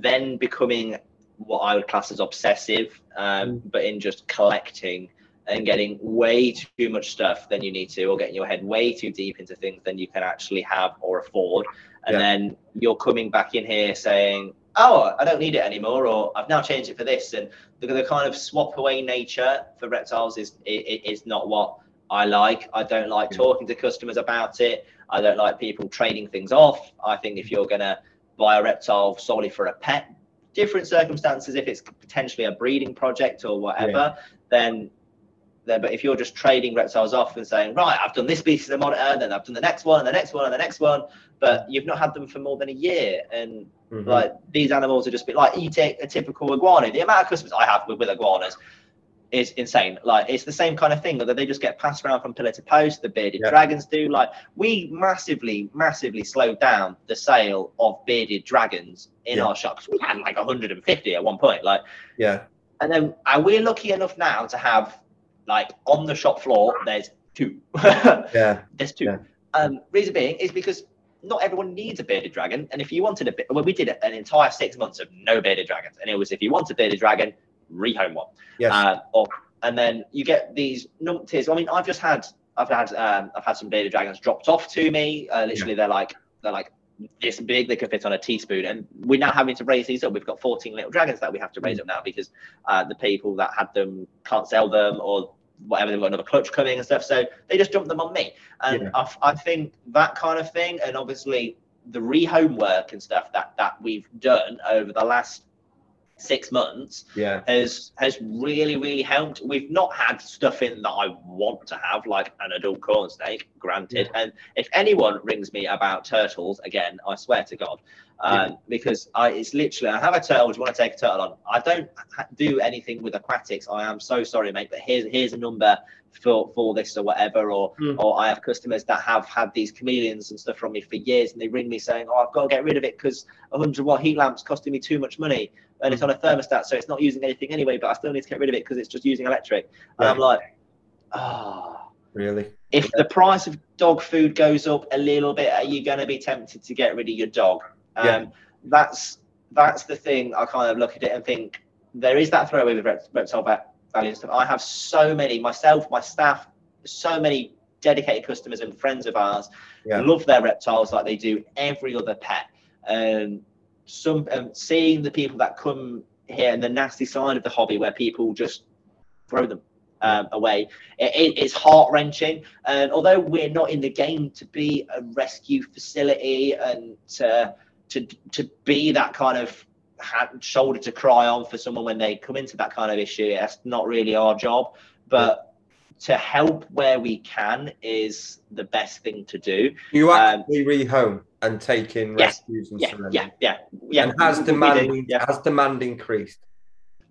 then becoming what I would class as obsessive, um, Mm. but in just collecting and getting way too much stuff than you need to, or getting your head way too deep into things than you can actually have or afford. And Yeah. then you're coming back in here saying, oh, I don't need it anymore, or I've now changed it for this. And the, the kind of swap away nature for reptiles is, is, is not what I like. I don't like Mm. talking to customers about it. I don't like people trading things off. I think if you're going to buy a reptile solely for a pet, different circumstances, if it's potentially a breeding project or whatever, then then, but if you're just trading reptiles off and saying, right, I've done this species of the monitor, then I've done the next one, and the next one, and the next one, but you've not had them for more than a year, and Mhm. like these animals are just bit like take a typical iguana. The amount of customers I have with, with iguanas, is insane. Like it's the same kind of thing that they just get passed around from pillar to post. The bearded Yeah. dragons do. Like we massively, massively slowed down the sale of bearded dragons in Yeah. our shops. We had like 150 at one point. Like, Yeah. and then and we're lucky enough now to have like on the shop floor. There's two. Yeah. there's two. Yeah. Um, reason being is because not everyone needs a bearded dragon, and if you wanted a bit, well, we did an entire six months of no bearded dragons, and it was if you want a bearded dragon, rehome one. Yes. Uh, or and then you get these numpties. I mean, I've just had I've had um, I've had some bearded dragons dropped off to me. Uh, literally, they're like they're like this big. They could fit on a teaspoon, and we're now having to raise these up. We've got 14 little dragons that we have to raise Mm. up now because uh, the people that had them can't sell them or whatever. They've got another clutch coming and stuff, so they just dumped them on me. And Yeah. I, I think that kind of thing, and obviously the rehome work and stuff that that we've done over the last six months yeah. has has really really helped. We've not had stuff in that i want to have like an adult corn snake granted. And if anyone rings me about turtles again i swear to god um, because i it's literally i have a turtle do you want to take a turtle on i don't ha- do anything with aquatics i am so sorry mate but here's here's a number for for this or whatever or Mm. or i have customers that have had these chameleons and stuff from me for years and they ring me saying oh i've got to get rid of it because 100 watt heat lamps costing me too much money and it's on a thermostat, so it's not using anything anyway. But I still need to get rid of it because it's just using electric. And Yeah. I'm like, ah. Really. If the price of dog food goes up a little bit, are you going to be tempted to get rid of your dog? Um, Yeah. That's that's the thing. I kind of look at it and think there is that throwaway with reptile va- value and stuff. I have so many myself, my staff, so many dedicated customers and friends of ours Yeah. love their reptiles like they do every other pet. Um, some um, seeing the people that come here and the nasty side of the hobby where people just throw them um, away, it, it- it's heart wrenching. And although we're not in the game to be a rescue facility and to to to be that kind of hand, shoulder to cry on for someone when they come into that kind of issue, that's not really our job. But to help where we can is the best thing to do. You Um, actually rehome and take in yeah, rescues and Yeah, surrenders. yeah, yeah, yeah. And has do, demand yeah. has demand increased?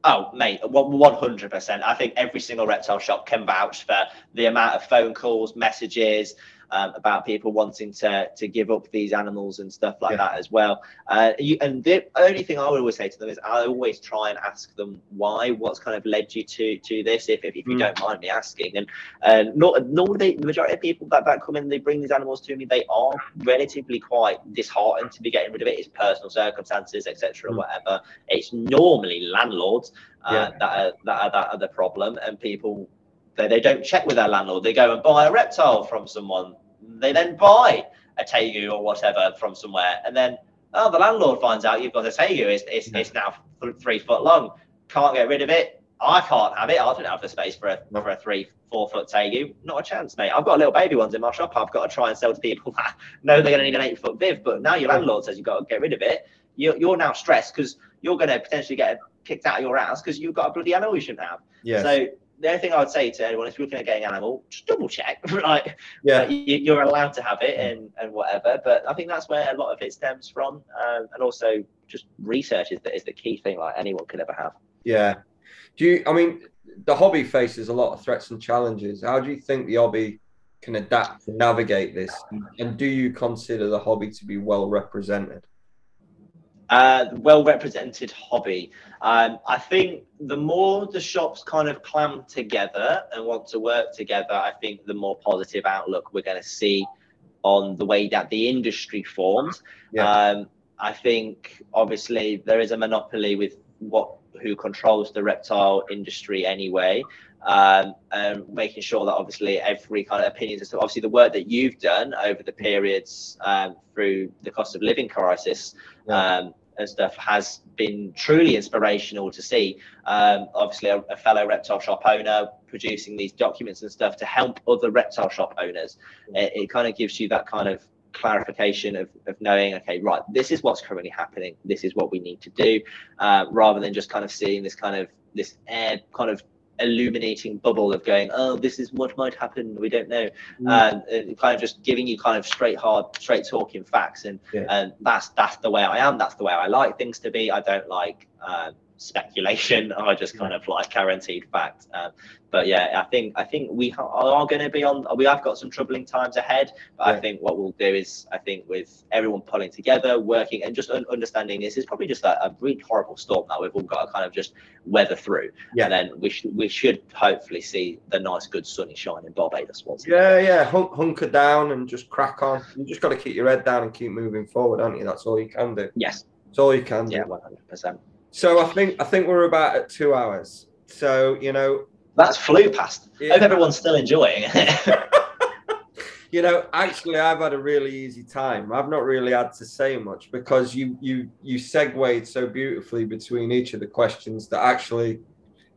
Oh, mate, one hundred percent. I think every single reptile shop can vouch for the amount of phone calls, messages um, about people wanting to to give up these animals and stuff like Yeah. that as well. Uh, you, and the only thing I would always say to them is I always try and ask them why, what's kind of led you to to this, if if, if you Mm. don't mind me asking. And and not normally the majority of people that that come in, they bring these animals to me, they are relatively quite disheartened to be getting rid of it. It's personal circumstances, etc., Mm. whatever. It's normally landlords uh, Yeah. that are that are that are the problem, and people they, they don't check with their landlord. They go and buy a reptile from someone. They then buy a tegu or whatever from somewhere, and then oh, the landlord finds out you've got a tegu. It's it's, Yeah. it's now th- three foot long. Can't get rid of it. I can't have it. I don't have the space for a No. for a three four foot tegu. Not a chance, mate. I've got little baby ones in my shop. I've got to try and sell to people that know they're going to need an eight foot viv. But now your landlord says you've got to get rid of it. You're, you're now stressed because you're going to potentially get kicked out of your house because you've got a bloody animal you shouldn't have. Yes. So the only thing I would say to anyone is, if you're looking at getting an animal, just double check. like yeah. you, you're allowed to have it and, and whatever. But I think that's where a lot of it stems from, um, and also just research is the, is the key thing. Like anyone could ever have. Yeah. Do you? I mean, the hobby faces a lot of threats and challenges. How do you think the hobby can adapt and navigate this? And do you consider the hobby to be well represented? Uh, well represented hobby. Um, I think the more the shops kind of clam together and want to work together, I think the more positive outlook we're going to see on the way that the industry forms. Yeah. Um, I think obviously there is a monopoly with what who controls the reptile industry anyway. Um, and making sure that obviously every kind of opinions and stuff. Obviously, the work that you've done over the periods um, through the cost of living crisis Yeah. um, and stuff has been truly inspirational to see. Um, obviously, a, a fellow reptile shop owner producing these documents and stuff to help other reptile shop owners. It, it kind of gives you that kind of clarification of, of knowing, okay, right, this is what's currently happening. This is what we need to do, uh, rather than just kind of seeing this kind of this air kind of illuminating bubble of going, oh, this is what might happen. We don't know and uh, kind of just giving you kind of straight hard straight talking facts and Yeah. and that's that's the way i am that's the way i like things to be i don't like uh, speculation or just kind of like guaranteed fact. Um, but yeah, I think I think we are going to be on. We have got some troubling times ahead. But yeah. I think what we'll do is, I think with everyone pulling together, working, and just un- understanding this is probably just a, a, really horrible storm that we've all got to kind of just weather through. Yeah. And then we should we should hopefully see the nice, good sunny shine in Barbados once. Yeah, yeah. Hun- hunker down and just crack on. You just got to keep your head down and keep moving forward, aren't you? That's all you can do. Yes. That's all you can do. Yeah, one hundred percent. So I think I think we're about at two hours. So you know that's flew past. Yeah. Hope everyone's still enjoying it. you know, actually, I've had a really easy time. I've not really had to say much because you you you segued so beautifully between each of the questions that actually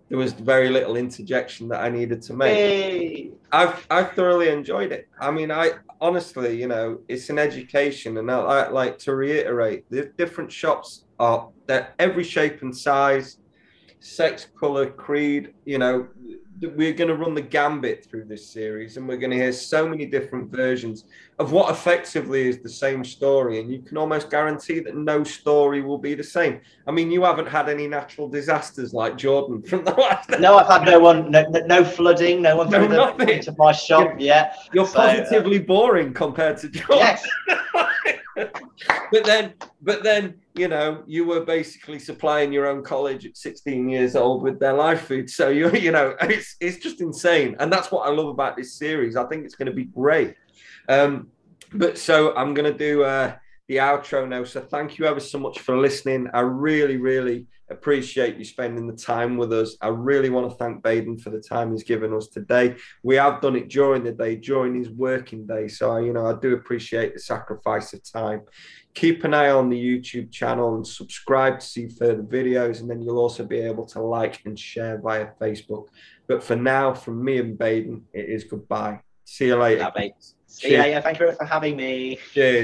there was very little interjection that I needed to make. Hey. I've I've thoroughly enjoyed it. I mean, I honestly, you know, it's an education, and I, I like to reiterate the different shops are that every shape and size, sex, color, creed. You know, we're going to run the gambit through this series, and we're going to hear so many different versions of what effectively is the same story. And you can almost guarantee that no story will be the same. I mean, you haven't had any natural disasters like Jordan from the last. No, I've had no one, no, no flooding, no one no, nothing. into my shop. You're, yeah, you're so, positively uh, boring compared to Jordan. Yes. but then, but then, you know, you were basically supplying your own college at 16 years old with their life food. So you, you know, it's it's just insane, and that's what I love about this series. I think it's going to be great. Um, but so I'm going to do uh, the outro now. So thank you ever so much for listening. I really, really appreciate you spending the time with us. I really want to thank Baiden for the time he's given us today. We have done it during the day, during his working day. So, you know, I do appreciate the sacrifice of time. Keep an eye on the YouTube channel and subscribe to see further videos. And then you'll also be able to like and share via Facebook. But for now, from me and Baiden, it is goodbye. See you later. Yeah, See you. Yeah, thank you for having me. Cheers.